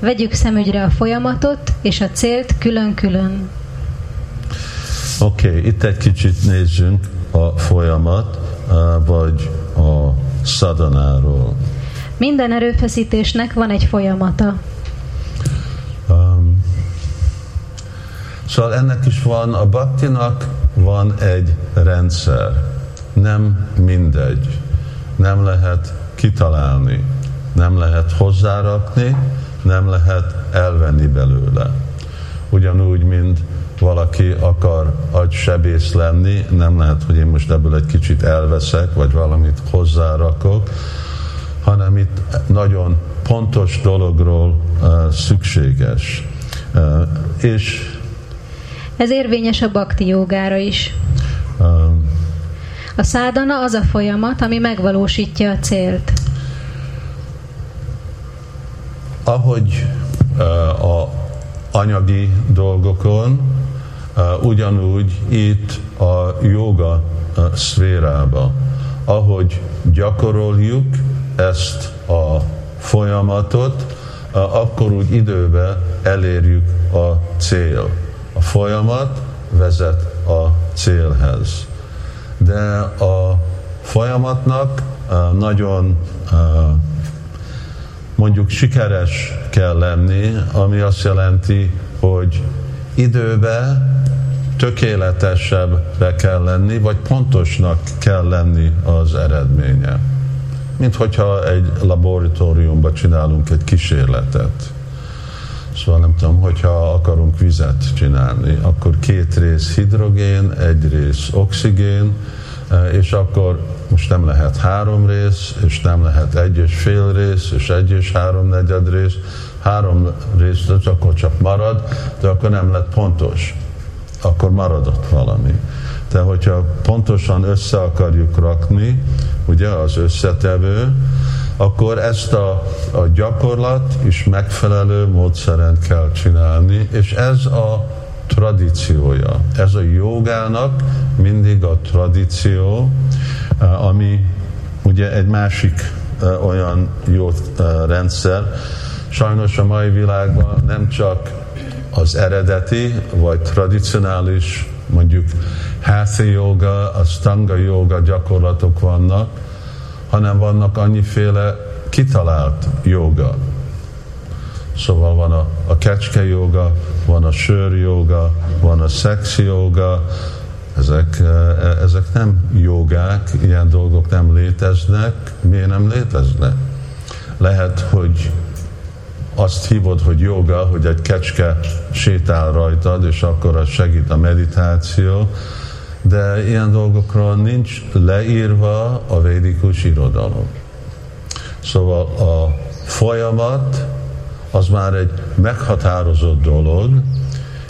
Vegyük szemügyre a folyamatot és a célt külön-külön. Oké, okay, itt egy kicsit nézzünk a folyamat, vagy a szadanáról. Minden erőfeszítésnek van egy folyamata. Szóval ennek is van, a baktinak van egy rendszer. Nem mindegy. Nem lehet kitalálni. Nem lehet hozzárakni, nem lehet elvenni belőle. Ugyanúgy, mint valaki akar agysebész lenni, nem lehet, hogy én most ebből egy kicsit elveszek, vagy valamit hozzárakok, hanem itt nagyon pontos dologról uh, szükséges. Uh, és ez érvényes a bakti jogára is. A szádana az a folyamat, ami megvalósítja a célt. Ahogy a anyagi dolgokon, ugyanúgy itt a joga szférába, ahogy gyakoroljuk ezt a folyamatot, akkor úgy időben elérjük a cél folyamat vezet a célhez. De a folyamatnak nagyon mondjuk sikeres kell lenni, ami azt jelenti, hogy időbe tökéletesebbre kell lenni, vagy pontosnak kell lenni az eredménye. Mint hogyha egy laboratóriumban csinálunk egy kísérletet. Szóval nem tudom, hogyha akarunk vizet csinálni, akkor két rész hidrogén, egy rész oxigén, e, és akkor most nem lehet három rész, és nem lehet egy és fél rész, és egy és három negyed rész, három rész, de akkor csak marad, de akkor nem lett pontos. Akkor maradott valami. De hogyha pontosan össze akarjuk rakni, ugye az összetevő, akkor ezt a, a gyakorlat is megfelelő módszeren kell csinálni, és ez a tradíciója. Ez a jogának mindig a tradíció, eh, ami ugye egy másik eh, olyan jó eh, rendszer. Sajnos a mai világban nem csak az eredeti, vagy tradicionális, mondjuk hatha yoga, a stanga yoga gyakorlatok vannak, hanem vannak annyiféle kitalált joga. Szóval van a, a kecske joga, van a sör joga, van a szex joga, ezek, e, e, ezek nem jogák, ilyen dolgok nem léteznek. Miért nem léteznek? Lehet, hogy azt hívod, hogy joga, hogy egy kecske sétál rajtad, és akkor az segít a meditáció, de ilyen dolgokról nincs leírva a védikus irodalom. Szóval a folyamat az már egy meghatározott dolog,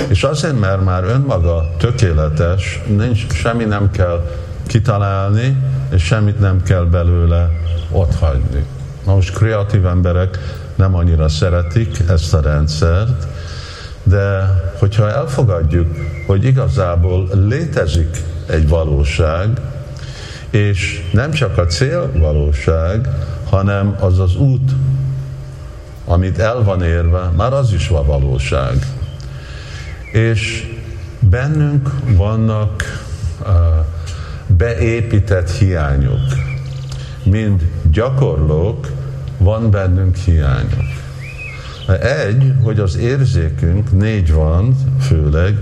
és azért, mert már önmaga tökéletes, nincs, semmi nem kell kitalálni, és semmit nem kell belőle ott hagyni. Na most kreatív emberek nem annyira szeretik ezt a rendszert, de hogyha elfogadjuk, hogy igazából létezik egy valóság, és nem csak a cél valóság, hanem az az út, amit el van érve, már az is a valóság. És bennünk vannak uh, beépített hiányok. Mind gyakorlók, van bennünk hiányok. Egy, hogy az érzékünk, négy van főleg,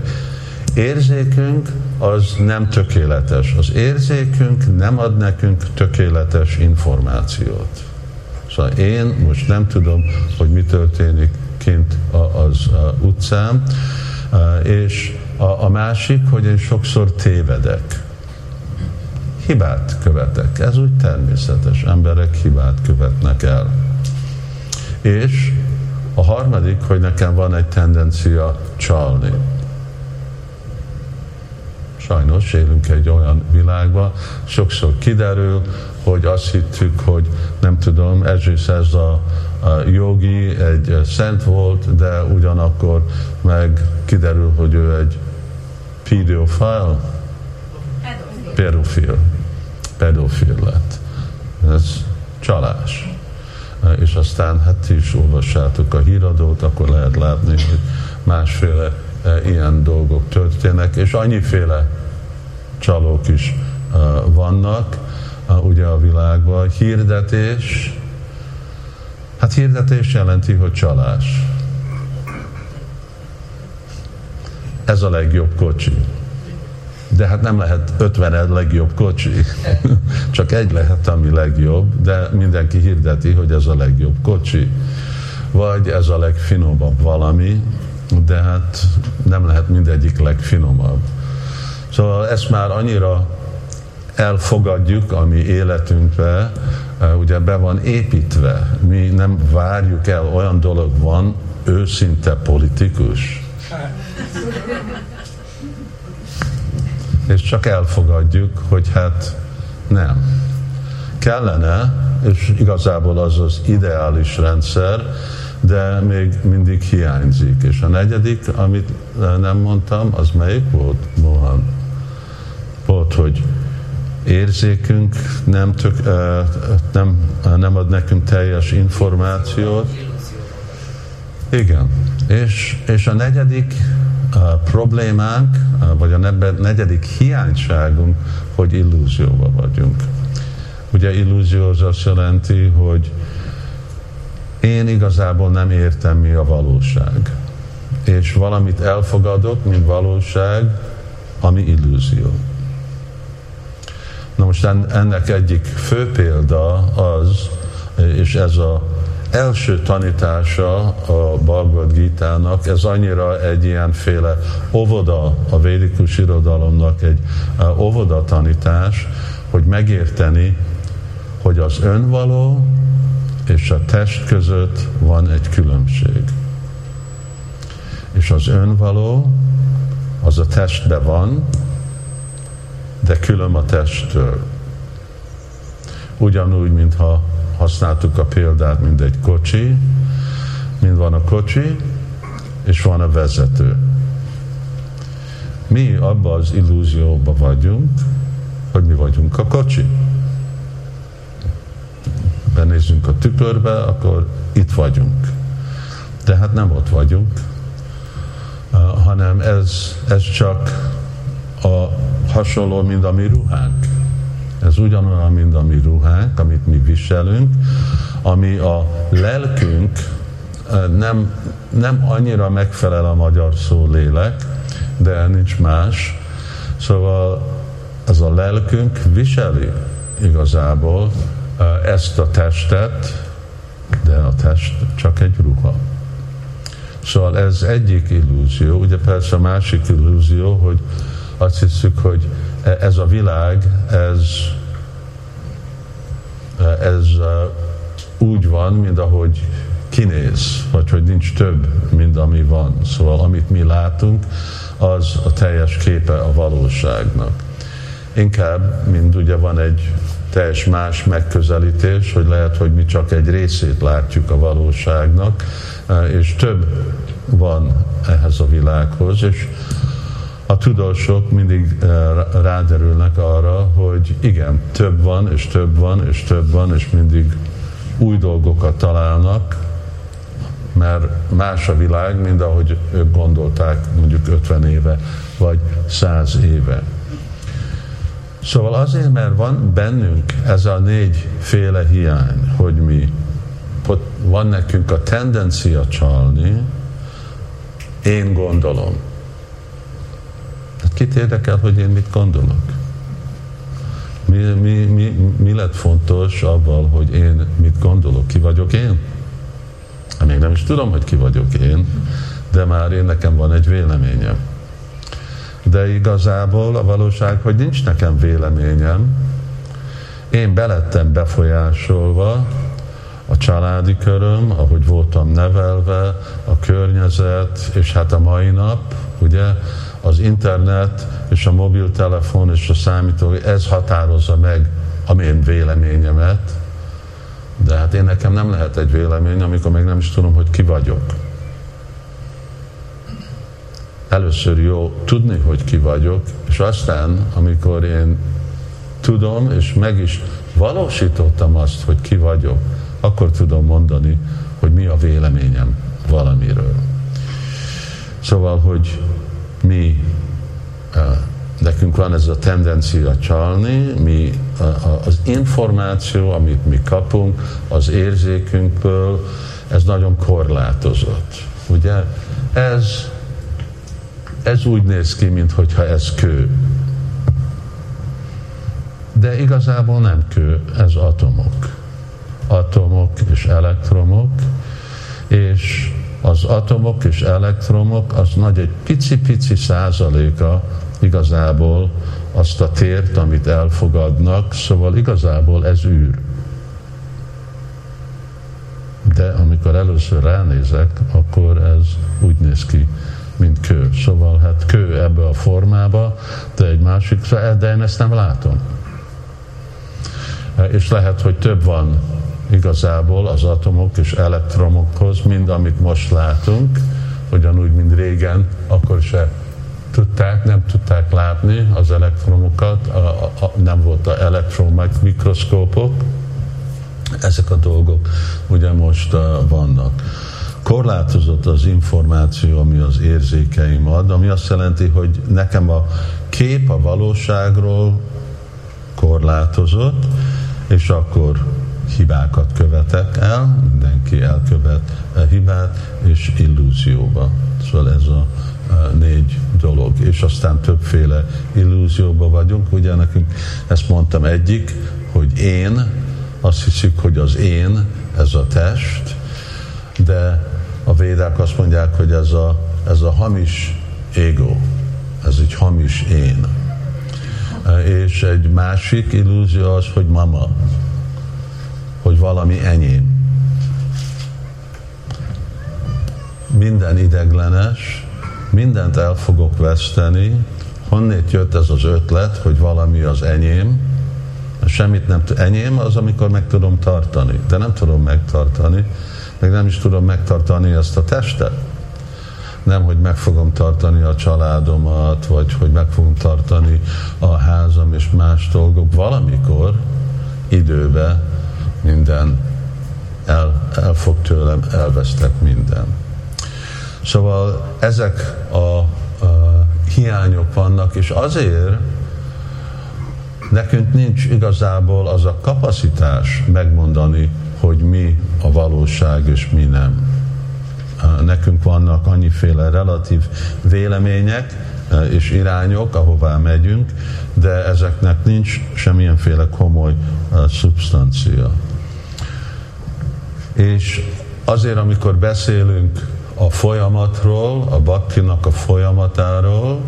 érzékünk az nem tökéletes. Az érzékünk nem ad nekünk tökéletes információt. Szóval én most nem tudom, hogy mi történik kint az utcán, és a, a másik, hogy én sokszor tévedek. Hibát követek. Ez úgy természetes. Emberek hibát követnek el. És a harmadik, hogy nekem van egy tendencia csalni. Sajnos élünk egy olyan világban, sokszor kiderül, hogy azt hittük, hogy nem tudom, Ezris ez a, a jogi, egy szent volt, de ugyanakkor meg kiderül, hogy ő egy pedofil, pedofil, pedofil lett. Ez csalás. És aztán hát ti is olvassátok a híradót, akkor lehet látni, hogy másféle e, ilyen dolgok történnek, és annyiféle csalók is e, vannak, ugye a világban. Hirdetés, hát hirdetés jelenti, hogy csalás. Ez a legjobb kocsi. De hát nem lehet 50 legjobb kocsi. Csak egy lehet, ami legjobb, de mindenki hirdeti, hogy ez a legjobb kocsi. Vagy ez a legfinomabb valami, de hát nem lehet mindegyik legfinomabb. Szóval ezt már annyira elfogadjuk a mi életünkbe, ugye be van építve. Mi nem várjuk el, olyan dolog van, őszinte politikus. És csak elfogadjuk, hogy hát nem. Kellene, és igazából az az ideális rendszer, de még mindig hiányzik. És a negyedik, amit nem mondtam, az melyik volt, Mohan? Volt, hogy érzékünk nem, tök, nem, nem ad nekünk teljes információt. Igen. És, és a negyedik problémánk, vagy a negyedik hiányságunk, hogy illúzióba vagyunk. Ugye illúzió az azt jelenti, hogy én igazából nem értem, mi a valóság. És valamit elfogadok, mint valóság, ami illúzió. Na most ennek egyik fő példa az, és ez a első tanítása a Bhagavad Gita-nak, ez annyira egy ilyenféle óvoda, a védikus irodalomnak egy óvoda tanítás, hogy megérteni, hogy az önvaló és a test között van egy különbség. És az önvaló, az a testbe van, de külön a testtől. Ugyanúgy, mintha használtuk a példát, mint egy kocsi, mint van a kocsi, és van a vezető. Mi abban az illúzióban vagyunk, hogy mi vagyunk a kocsi. Benézünk a tükörbe, akkor itt vagyunk. De hát nem ott vagyunk, hanem ez, ez csak a hasonló, mint a mi ruhánk. Ez ugyanolyan, mint a mi ruhánk, amit mi viselünk, ami a lelkünk nem, nem annyira megfelel a magyar szó lélek, de nincs más. Szóval ez a lelkünk viseli igazából ezt a testet, de a test csak egy ruha. Szóval ez egyik illúzió. Ugye persze a másik illúzió, hogy azt hiszük, hogy ez a világ, ez, ez úgy van, mint ahogy kinéz, vagy hogy nincs több, mint ami van. Szóval amit mi látunk, az a teljes képe a valóságnak. inkább, mint ugye van egy teljes más megközelítés, hogy lehet, hogy mi csak egy részét látjuk a valóságnak, és több van ehhez a világhoz, és a tudósok mindig ráderülnek arra, hogy igen, több van, és több van, és több van, és mindig új dolgokat találnak, mert más a világ, mint ahogy ők gondolták mondjuk 50 éve, vagy 100 éve. Szóval azért, mert van bennünk ez a négyféle hiány, hogy mi van nekünk a tendencia csalni, én gondolom. Hát kit érdekel, hogy én mit gondolok? Mi, mi, mi, mi lett fontos abban, hogy én mit gondolok? Ki vagyok én? Hát még nem is tudom, hogy ki vagyok én, de már én nekem van egy véleményem. De igazából a valóság, hogy nincs nekem véleményem, én belettem befolyásolva, a családi köröm, ahogy voltam nevelve, a környezet, és hát a mai nap, ugye, az internet és a mobiltelefon és a számítógép, ez határozza meg a én véleményemet, de hát én nekem nem lehet egy vélemény, amikor még nem is tudom, hogy ki vagyok. Először jó tudni, hogy ki vagyok, és aztán, amikor én tudom, és meg is valósítottam azt, hogy ki vagyok, akkor tudom mondani, hogy mi a véleményem valamiről. Szóval, hogy mi nekünk van ez a tendencia csalni, mi az információ, amit mi kapunk az érzékünkből, ez nagyon korlátozott. Ugye? Ez, ez úgy néz ki, mintha ez kő. De igazából nem kő, ez atomok. Atomok és elektromok, és az atomok és elektromok az nagy egy pici-pici százaléka igazából azt a tért, amit elfogadnak, szóval igazából ez űr. De amikor először ránézek, akkor ez úgy néz ki, mint kő. Szóval hát kő ebbe a formába, de egy másik, de én ezt nem látom. És lehet, hogy több van igazából az atomok és elektromokhoz, mind amit most látunk, ugyanúgy, mint régen, akkor se tudták, nem tudták látni az elektromokat, a, a, a, nem volt a elektron mikroszkópok, ezek a dolgok ugye most uh, vannak. Korlátozott az információ, ami az érzékeim ad, ami azt jelenti, hogy nekem a kép a valóságról korlátozott, és akkor hibákat követek el, mindenki elkövet hibát, és illúzióba. Szóval ez a négy dolog, és aztán többféle illúzióba vagyunk. Ugye nekünk ezt mondtam egyik, hogy én, azt hiszik, hogy az én, ez a test, de a védák azt mondják, hogy ez a, ez a hamis ego, ez egy hamis én. És egy másik illúzió az, hogy mama, hogy valami enyém. Minden ideglenes, mindent el fogok veszteni, honnét jött ez az ötlet, hogy valami az enyém, semmit nem enyém az, amikor meg tudom tartani, de nem tudom megtartani, meg nem is tudom megtartani ezt a testet. Nem, hogy meg fogom tartani a családomat, vagy hogy meg fogom tartani a házam és más dolgok. Valamikor, időbe minden el, el fog tőlem, elvesztek minden. Szóval ezek a, a hiányok vannak, és azért nekünk nincs igazából az a kapacitás megmondani, hogy mi a valóság és mi nem. Nekünk vannak annyiféle relatív vélemények és irányok, ahová megyünk, de ezeknek nincs semmilyenféle komoly szubstancia. És azért, amikor beszélünk a folyamatról, a baktinak a folyamatáról,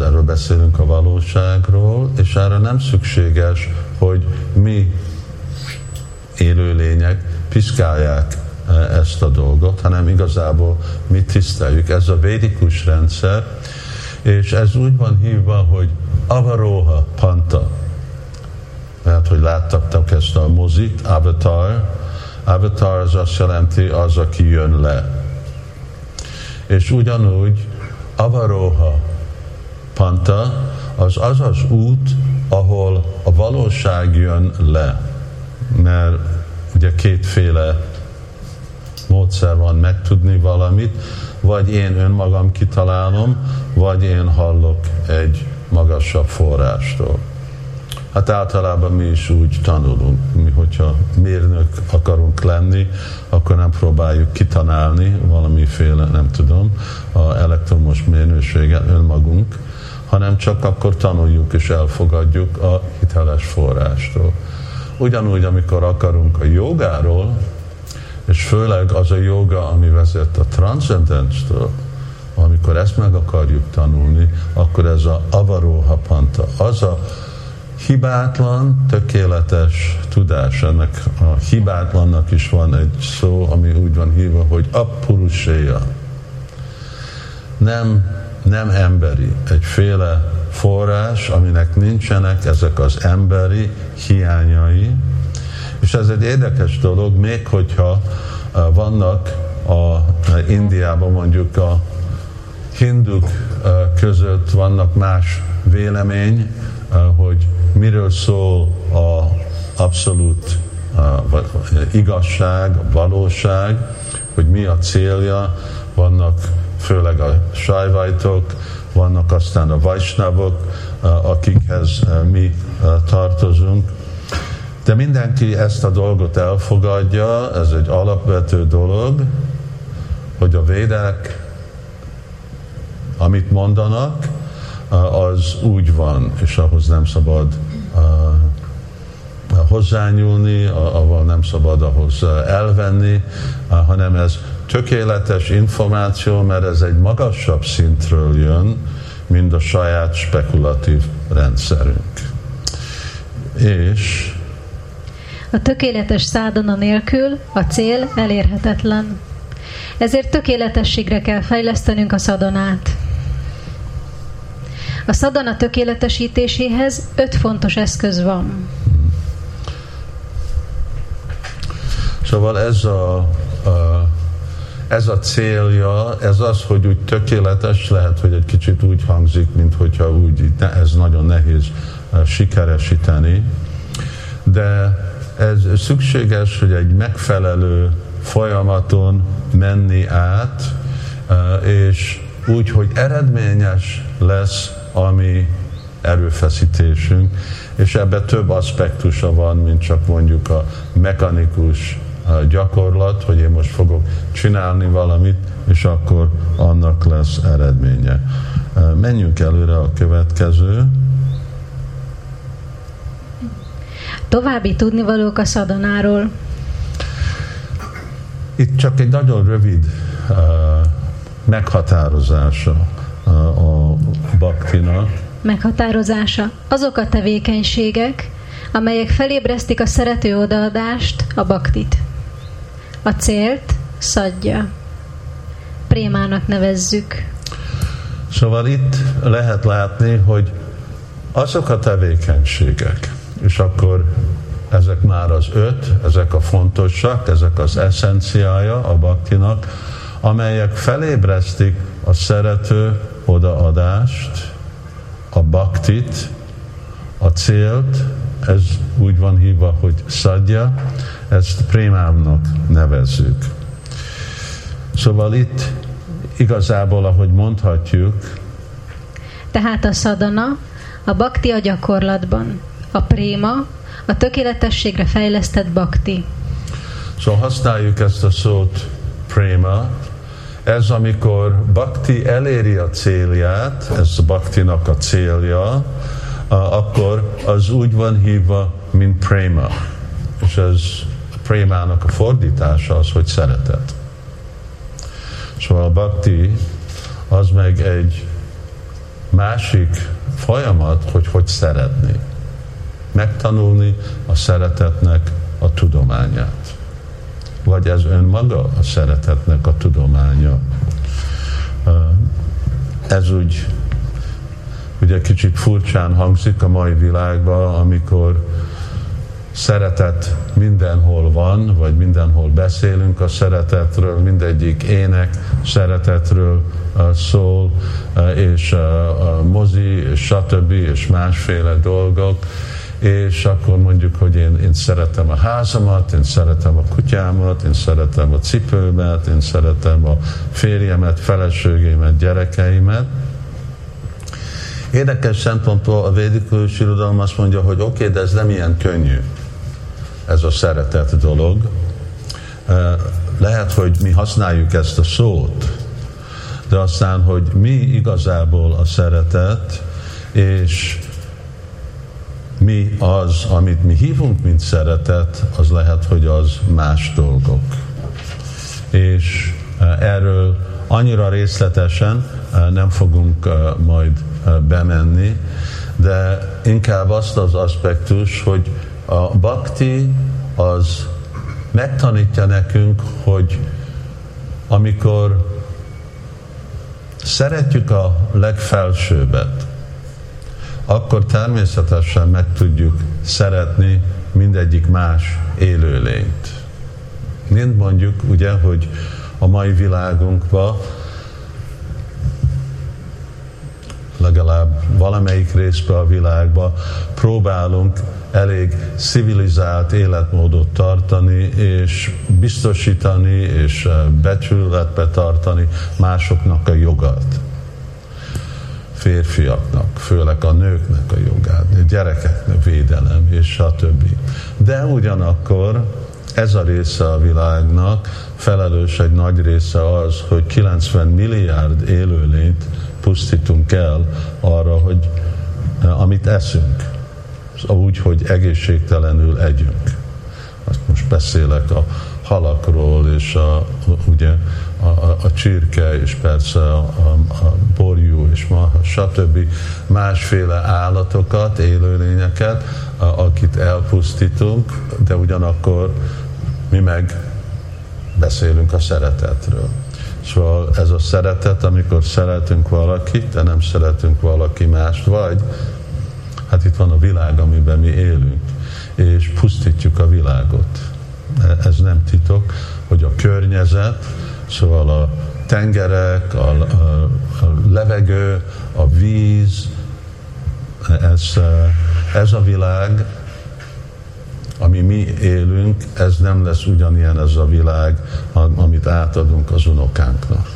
erről beszélünk a valóságról, és erre nem szükséges, hogy mi élőlények piszkálják e, ezt a dolgot, hanem igazából mi tiszteljük. Ez a védikus rendszer, És ez úgy van hívva, hogy Avaroha Panta. Mert hogy láttak ezt a mozit, Avatar. Avatar az azt jelenti az, aki jön le. És ugyanúgy Avaroha Panta az az az út, ahol a valóság jön le. Mert ugye kétféle módszer van megtudni valamit, vagy én önmagam kitalálom, vagy én hallok egy magasabb forrástól. Hát általában mi is úgy tanulunk, mi hogyha mérnök akarunk lenni, akkor nem próbáljuk kitanálni valamiféle, nem tudom, a elektromos mérnőséget önmagunk, hanem csak akkor tanuljuk és elfogadjuk a hiteles forrástól. Ugyanúgy, amikor akarunk a jogáról, és főleg az a joga, ami vezet a transzendenstől, amikor ezt meg akarjuk tanulni, akkor ez a avaroha panta, az a hibátlan, tökéletes tudás. Ennek a hibátlannak is van egy szó, ami úgy van hívva, hogy apuruséja. Nem, nem emberi, egyféle forrás, aminek nincsenek ezek az emberi hiányai, és ez egy érdekes dolog, még hogyha vannak a Indiában mondjuk a hinduk között vannak más vélemény, hogy miről szól a abszolút igazság, valóság, hogy mi a célja, vannak főleg a sajvajtok, vannak aztán a vajsnavok, akikhez mi tartozunk, de mindenki ezt a dolgot elfogadja, ez egy alapvető dolog, hogy a védek, amit mondanak, az úgy van, és ahhoz nem szabad hozzányúlni, ahol nem szabad ahhoz elvenni, hanem ez tökéletes információ, mert ez egy magasabb szintről jön, mint a saját spekulatív rendszerünk. És a tökéletes szádona nélkül a cél elérhetetlen. Ezért tökéletességre kell fejlesztenünk a szadonát. A szadana tökéletesítéséhez öt fontos eszköz van. Szóval ez a, a, ez a célja, ez az, hogy úgy tökéletes, lehet, hogy egy kicsit úgy hangzik, mint hogyha úgy, ez nagyon nehéz sikeresíteni, de ez szükséges, hogy egy megfelelő folyamaton menni át, eh, és úgy, hogy eredményes lesz a mi erőfeszítésünk, és ebbe több aspektusa van, mint csak mondjuk a mechanikus gyakorlat, hogy én most fogok csinálni valamit, és akkor annak lesz eredménye. Menjünk előre a következő. További tudnivalók a szadanáról. Itt csak egy nagyon rövid uh, meghatározása baktina. Meghatározása. Azok a tevékenységek, amelyek felébresztik a szerető odaadást, a baktit. A célt szadja. Prémának nevezzük. Szóval itt lehet látni, hogy azok a tevékenységek, és akkor ezek már az öt, ezek a fontosak, ezek az eszenciája a baktinak, amelyek felébresztik a szerető odaadást, a baktit, a célt, ez úgy van hívva, hogy szadja, ezt prémámnak nevezzük. Szóval itt igazából, ahogy mondhatjuk, tehát a szadana a bakti a gyakorlatban. A préma, a tökéletességre fejlesztett bakti. Szóval használjuk ezt a szót préma, ez amikor bakti eléri a célját, ez a baktinak a célja, akkor az úgy van hívva, mint préma. És ez a prémának a fordítása az, hogy szeretet. Szóval a bakti az meg egy másik folyamat, hogy hogy szeretni megtanulni a szeretetnek a tudományát. Vagy ez önmaga a szeretetnek a tudománya. Ez úgy ugye kicsit furcsán hangzik a mai világban, amikor szeretet mindenhol van, vagy mindenhol beszélünk a szeretetről, mindegyik ének szeretetről szól, és a mozi, és stb. és másféle dolgok, és akkor mondjuk, hogy én, én szeretem a házamat, én szeretem a kutyámat, én szeretem a cipőmet, én szeretem a férjemet, feleségémet, gyerekeimet. Érdekes szempontból a védikus irodalom azt mondja, hogy oké, okay, de ez nem ilyen könnyű, ez a szeretet dolog. Lehet, hogy mi használjuk ezt a szót, de aztán, hogy mi igazából a szeretet, és mi az, amit mi hívunk, mint szeretet, az lehet, hogy az más dolgok. És e, erről annyira részletesen e, nem fogunk e, majd bemenni, de inkább azt az aspektus, hogy a bakti az megtanítja nekünk, hogy amikor szeretjük a legfelsőbbet, akkor természetesen meg tudjuk szeretni mindegyik más élőlényt. Mint mondjuk, ugye, hogy a mai világunkban legalább valamelyik részben a világban próbálunk elég civilizált életmódot tartani, és biztosítani, és becsületbe tartani másoknak a jogát férfiaknak, főleg a nőknek a jogát, a gyerekeknek védelem, és stb. De ugyanakkor ez a része a világnak felelős egy nagy része az, hogy 90 milliárd élőlényt pusztítunk el arra, hogy eh, amit eszünk, úgy, hogy egészségtelenül együnk. Azt most beszélek a halakról, és a, ugye a, a, a csirke, és persze a, a, a borjú, és ma, stb. másféle állatokat, élőlényeket, akit elpusztítunk, de ugyanakkor mi meg beszélünk a szeretetről. Szóval ez a szeretet, amikor szeretünk valakit, de nem szeretünk valaki mást, vagy hát itt van a világ, amiben mi élünk, és pusztítjuk a világot. Ez nem titok, hogy a környezet, Szóval a tengerek, a, a, a levegő, a víz, ez, ez a világ, ami mi élünk, ez nem lesz ugyanilyen ez a világ, amit átadunk az unokánknak.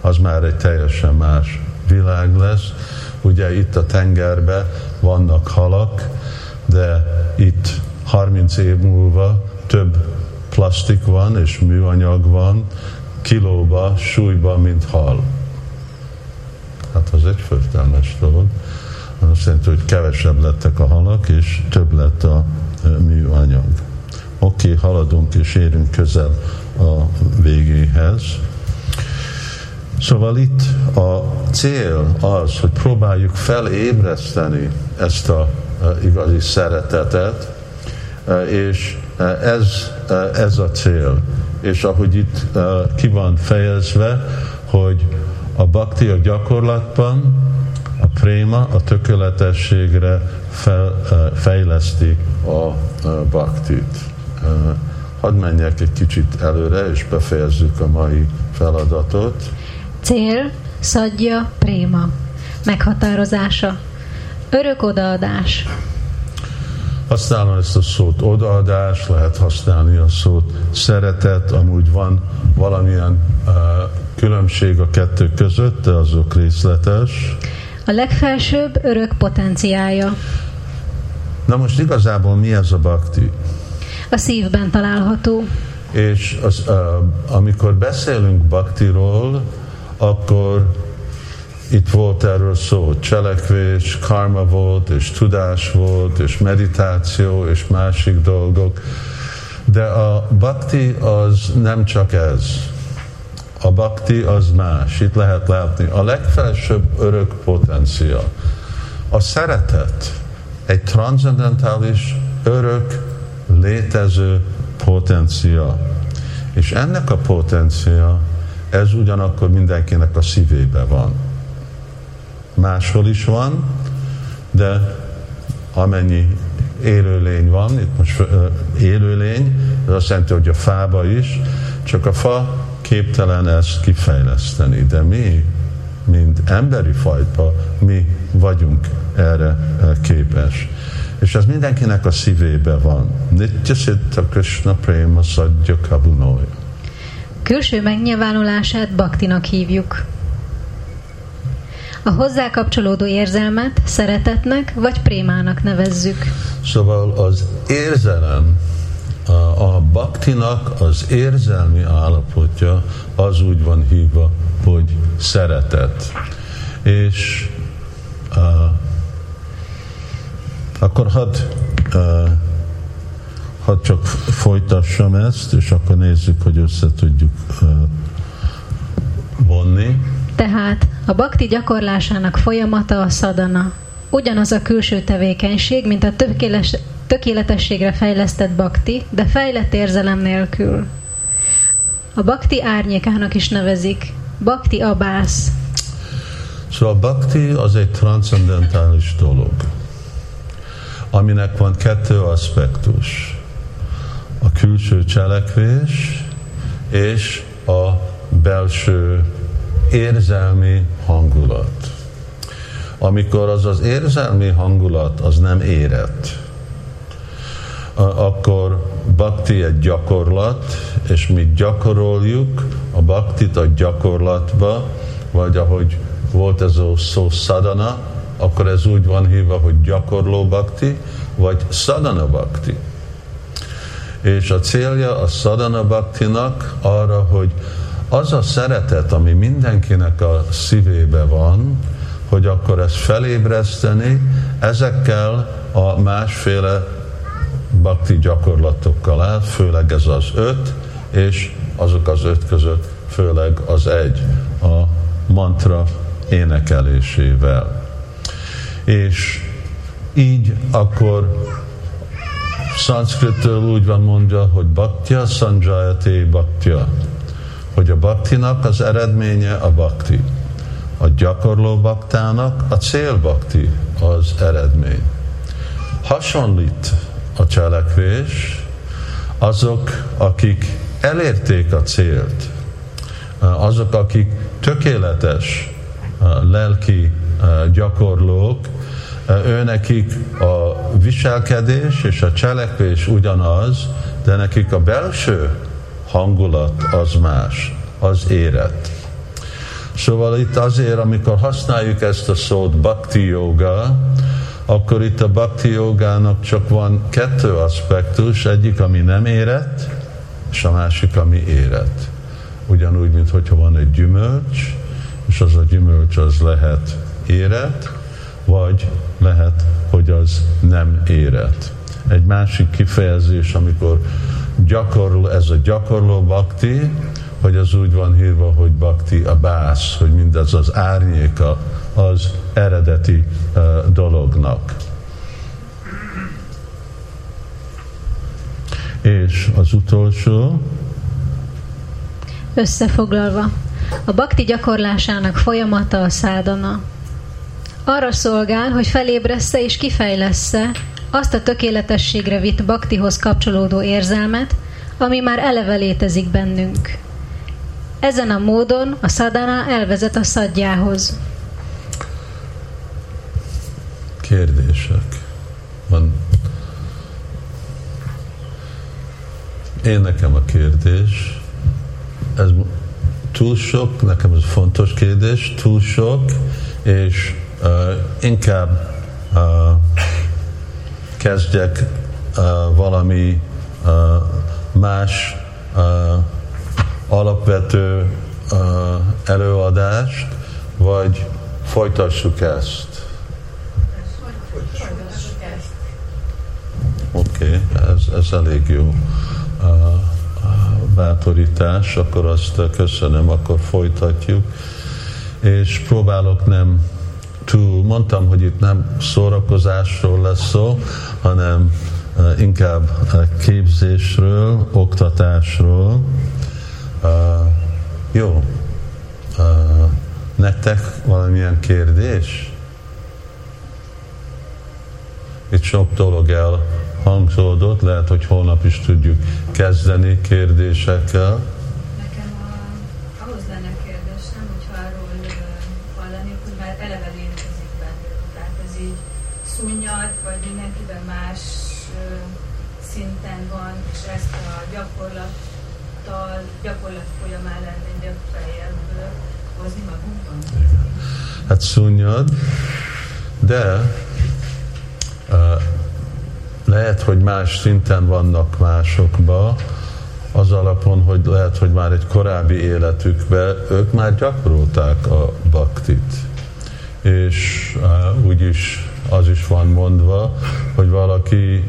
Az már egy teljesen más világ lesz. Ugye itt a tengerben vannak halak, de itt 30 év múlva több plastik van és műanyag van, kilóba, súlyba, mint hal. Hát az egy förtelmes dolog. Azt jelenti, hogy kevesebb lettek a halak, és több lett a műanyag. Oké, okay, haladunk és érünk közel a végéhez. Szóval itt a cél az, hogy próbáljuk felébreszteni ezt a igazi szeretetet, és ez, ez a cél. És ahogy itt ki van fejezve, hogy a bhakti a gyakorlatban, a préma a tökéletességre fel, fejleszti a bhaktit. Hadd menjek egy kicsit előre, és befejezzük a mai feladatot. Cél, szadja, préma. Meghatározása. Örök odaadás. Használom ezt a szót odaadás, lehet használni a szót szeretet, amúgy van valamilyen uh, különbség a kettő között, de azok részletes. A legfelsőbb örök potenciája. Na most igazából mi ez a bakti? A szívben található. És az, uh, amikor beszélünk baktiról, akkor itt volt erről szó, cselekvés, karma volt, és tudás volt, és meditáció, és másik dolgok. De a bhakti az nem csak ez. A bhakti az más. Itt lehet látni a legfelsőbb örök potencia. A szeretet egy transzendentális, örök, létező potencia. És ennek a potencia, ez ugyanakkor mindenkinek a szívébe van máshol is van, de amennyi élőlény van, itt most élőlény, ez azt jelenti, hogy a fába is, csak a fa képtelen ezt kifejleszteni, de mi, mint emberi fajta, mi vagyunk erre képes. És ez mindenkinek a szívébe van. Nitya Siddha Krishna Prema Sadja Kabunója. Külső megnyilvánulását baktinak hívjuk. A hozzá kapcsolódó érzelmet szeretetnek vagy prémának nevezzük. Szóval az érzelem, a, a baktinak az érzelmi állapotja az úgy van hívva, hogy szeretet. És uh, akkor hadd hadd csak folytassam ezt, és akkor nézzük, hogy össze tudjuk vonni. Tehát a bakti gyakorlásának folyamata a szadana. Ugyanaz a külső tevékenység, mint a tökéles, tökéletességre fejlesztett bakti, de fejlett érzelem nélkül. A bakti árnyékának is nevezik. Bakti abász. Szóval a bakti az egy transzendentális dolog, aminek van kettő aspektus. A külső cselekvés és a belső érzelmi hangulat. Amikor az az érzelmi hangulat az nem érett, akkor bakti egy gyakorlat, és mi gyakoroljuk a baktit a gyakorlatba, vagy ahogy volt ez a szó szadana, akkor ez úgy van hívva, hogy gyakorló bakti, vagy szadana bakti. És a célja a szadana baktinak arra, hogy az a szeretet, ami mindenkinek a szívébe van, hogy akkor ezt felébreszteni ezekkel a másféle bakti gyakorlatokkal el, főleg ez az öt, és azok az öt között főleg az egy, a mantra énekelésével. És így akkor szanszkrittől úgy van mondja, hogy baktya sanjayate baktya hogy a baktinak az eredménye a bakti. A gyakorló baktának a célbakti az eredmény. Hasonlít a cselekvés azok, akik elérték a célt, azok, akik tökéletes lelki gyakorlók, őnekik a viselkedés és a cselekvés ugyanaz, de nekik a belső hangulat az más, az éret. Szóval itt azért, amikor használjuk ezt a szót bhakti yoga, akkor itt a bhakti jogának csak van kettő aspektus, egyik, ami nem érett, és a másik, ami érett. Ugyanúgy, mint hogyha van egy gyümölcs, és az a gyümölcs az lehet érett, vagy lehet, hogy az nem érett. Egy másik kifejezés, amikor gyakorló, ez a gyakorló bakti, hogy az úgy van hívva, hogy bakti a bász, hogy mindez az árnyéka az eredeti uh, dolognak. És az utolsó. Összefoglalva, a bakti gyakorlásának folyamata a szádana. Arra szolgál, hogy felébressze és kifejlessze azt a tökéletességre vitt baktihoz kapcsolódó érzelmet, ami már eleve létezik bennünk. Ezen a módon a szadana elvezet a szadjához. Kérdések. Van. Én nekem a kérdés, ez túl sok, nekem ez fontos kérdés, túl sok, és uh, inkább uh, kezdjek valami más alapvető előadást, vagy folytassuk ezt? Oké, okay, ez, ez elég jó bátorítás, akkor azt köszönöm, akkor folytatjuk. És próbálok nem túl, mondtam, hogy itt nem szórakozásról lesz szó, hanem uh, inkább uh, képzésről, oktatásról. Uh, jó, Nektek valamilyen kérdés? Itt sok dolog elhangzódott, lehet, hogy holnap is tudjuk kezdeni kérdésekkel. Szunnyad, vagy mindenkiben más szinten van, és ezt a gyakorlattal, gyakorlat folyamán lenne feljebb hozni magunkban. Hát szunnyad, de lehet, hogy más szinten vannak másokba, az alapon, hogy lehet, hogy már egy korábbi életükben ők már gyakorolták a baktit. És uh, úgyis az is van mondva, hogy valaki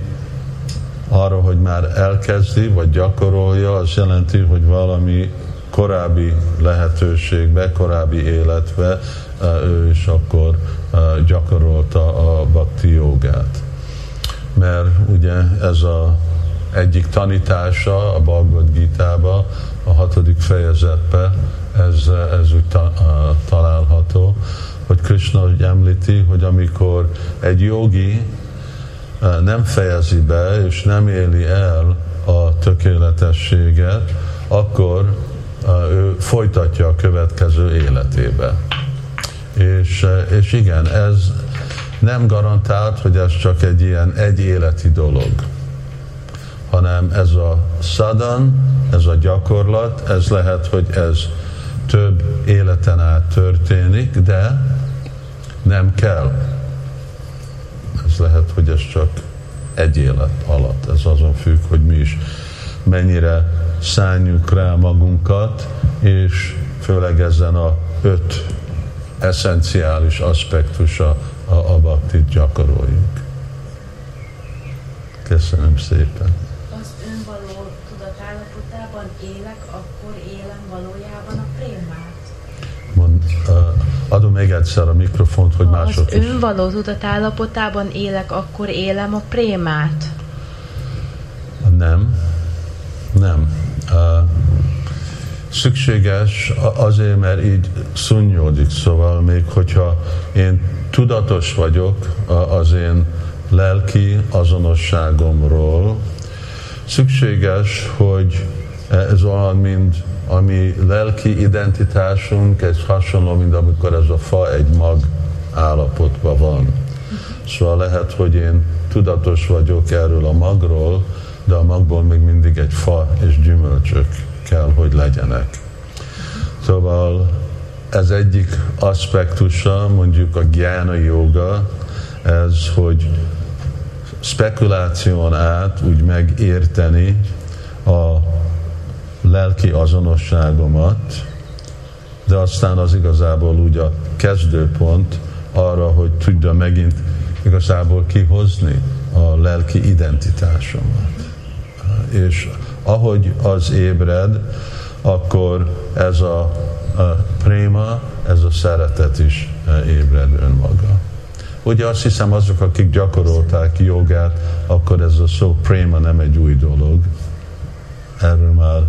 arra, hogy már elkezdi, vagy gyakorolja, az jelenti, hogy valami korábbi lehetőségbe, korábbi életbe ő is akkor gyakorolta a bhakti jogát. Mert ugye ez a egyik tanítása a Bhagavad Gita-ba, a hatodik fejezetben ez, ez úgy ta, található, hogy Krishna úgy említi, hogy amikor egy jogi nem fejezi be és nem éli el a tökéletességet, akkor ő folytatja a következő életébe. És, és igen, ez nem garantált, hogy ez csak egy ilyen egy életi dolog, hanem ez a szadan, ez a gyakorlat, ez lehet, hogy ez több életen át történik, de nem kell. Ez lehet, hogy ez csak egy élet alatt. Ez azon függ, hogy mi is mennyire szálljuk rá magunkat, és főleg ezen a öt eszenciális aspektusa a, a baktit gyakoroljuk. Köszönöm szépen. Adom még egyszer a mikrofont, hogy mások Az önvaló tudatállapotában élek, akkor élem a prémát. Nem. Nem. Uh, szükséges azért, mert így szunnyódik, szóval még hogyha én tudatos vagyok az én lelki azonosságomról, szükséges, hogy ez olyan, mint a mi lelki identitásunk, ez hasonló, mint amikor ez a fa egy mag állapotban van. Szóval lehet, hogy én tudatos vagyok erről a magról, de a magból még mindig egy fa és gyümölcsök kell, hogy legyenek. Szóval ez egyik aspektusa mondjuk a gyána joga, ez, hogy spekuláción át úgy megérteni a lelki azonosságomat, de aztán az igazából úgy a kezdőpont arra, hogy tudja megint igazából kihozni a lelki identitásomat. És ahogy az ébred, akkor ez a, a préma, ez a szeretet is ébred önmaga. Ugye azt hiszem azok, akik gyakorolták jogát, akkor ez a szó préma nem egy új dolog. Erről már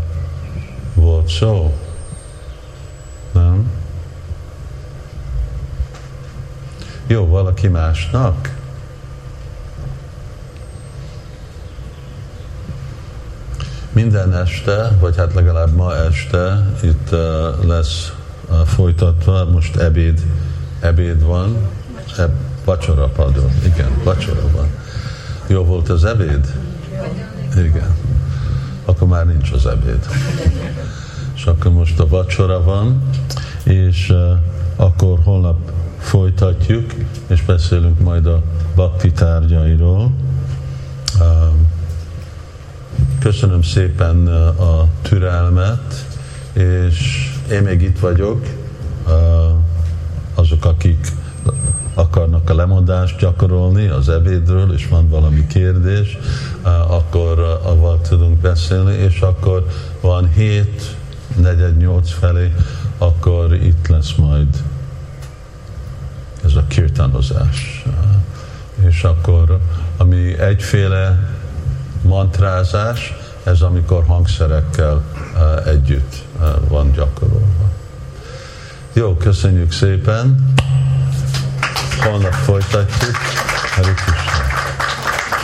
volt szó. Nem? Jó, valaki másnak? Minden este, vagy hát legalább ma este itt uh, lesz uh, folytatva, most ebéd, ebéd van, e, vacsora, pardon, igen, vacsora van. Jó volt az ebéd? Igen. Akkor már nincs az ebéd. És akkor most a vacsora van, és akkor holnap folytatjuk, és beszélünk majd a bakti tárgyairól. Köszönöm szépen a türelmet, és én még itt vagyok, azok, akik akarnak a lemondást gyakorolni az ebédről, és van valami kérdés, akkor avval tudunk beszélni, és akkor van hét, negyed, nyolc felé, akkor itt lesz majd ez a kirtanozás. És akkor, ami egyféle mantrázás, ez amikor hangszerekkel együtt van gyakorolva. Jó, köszönjük szépen. Holnap folytatjuk. Hare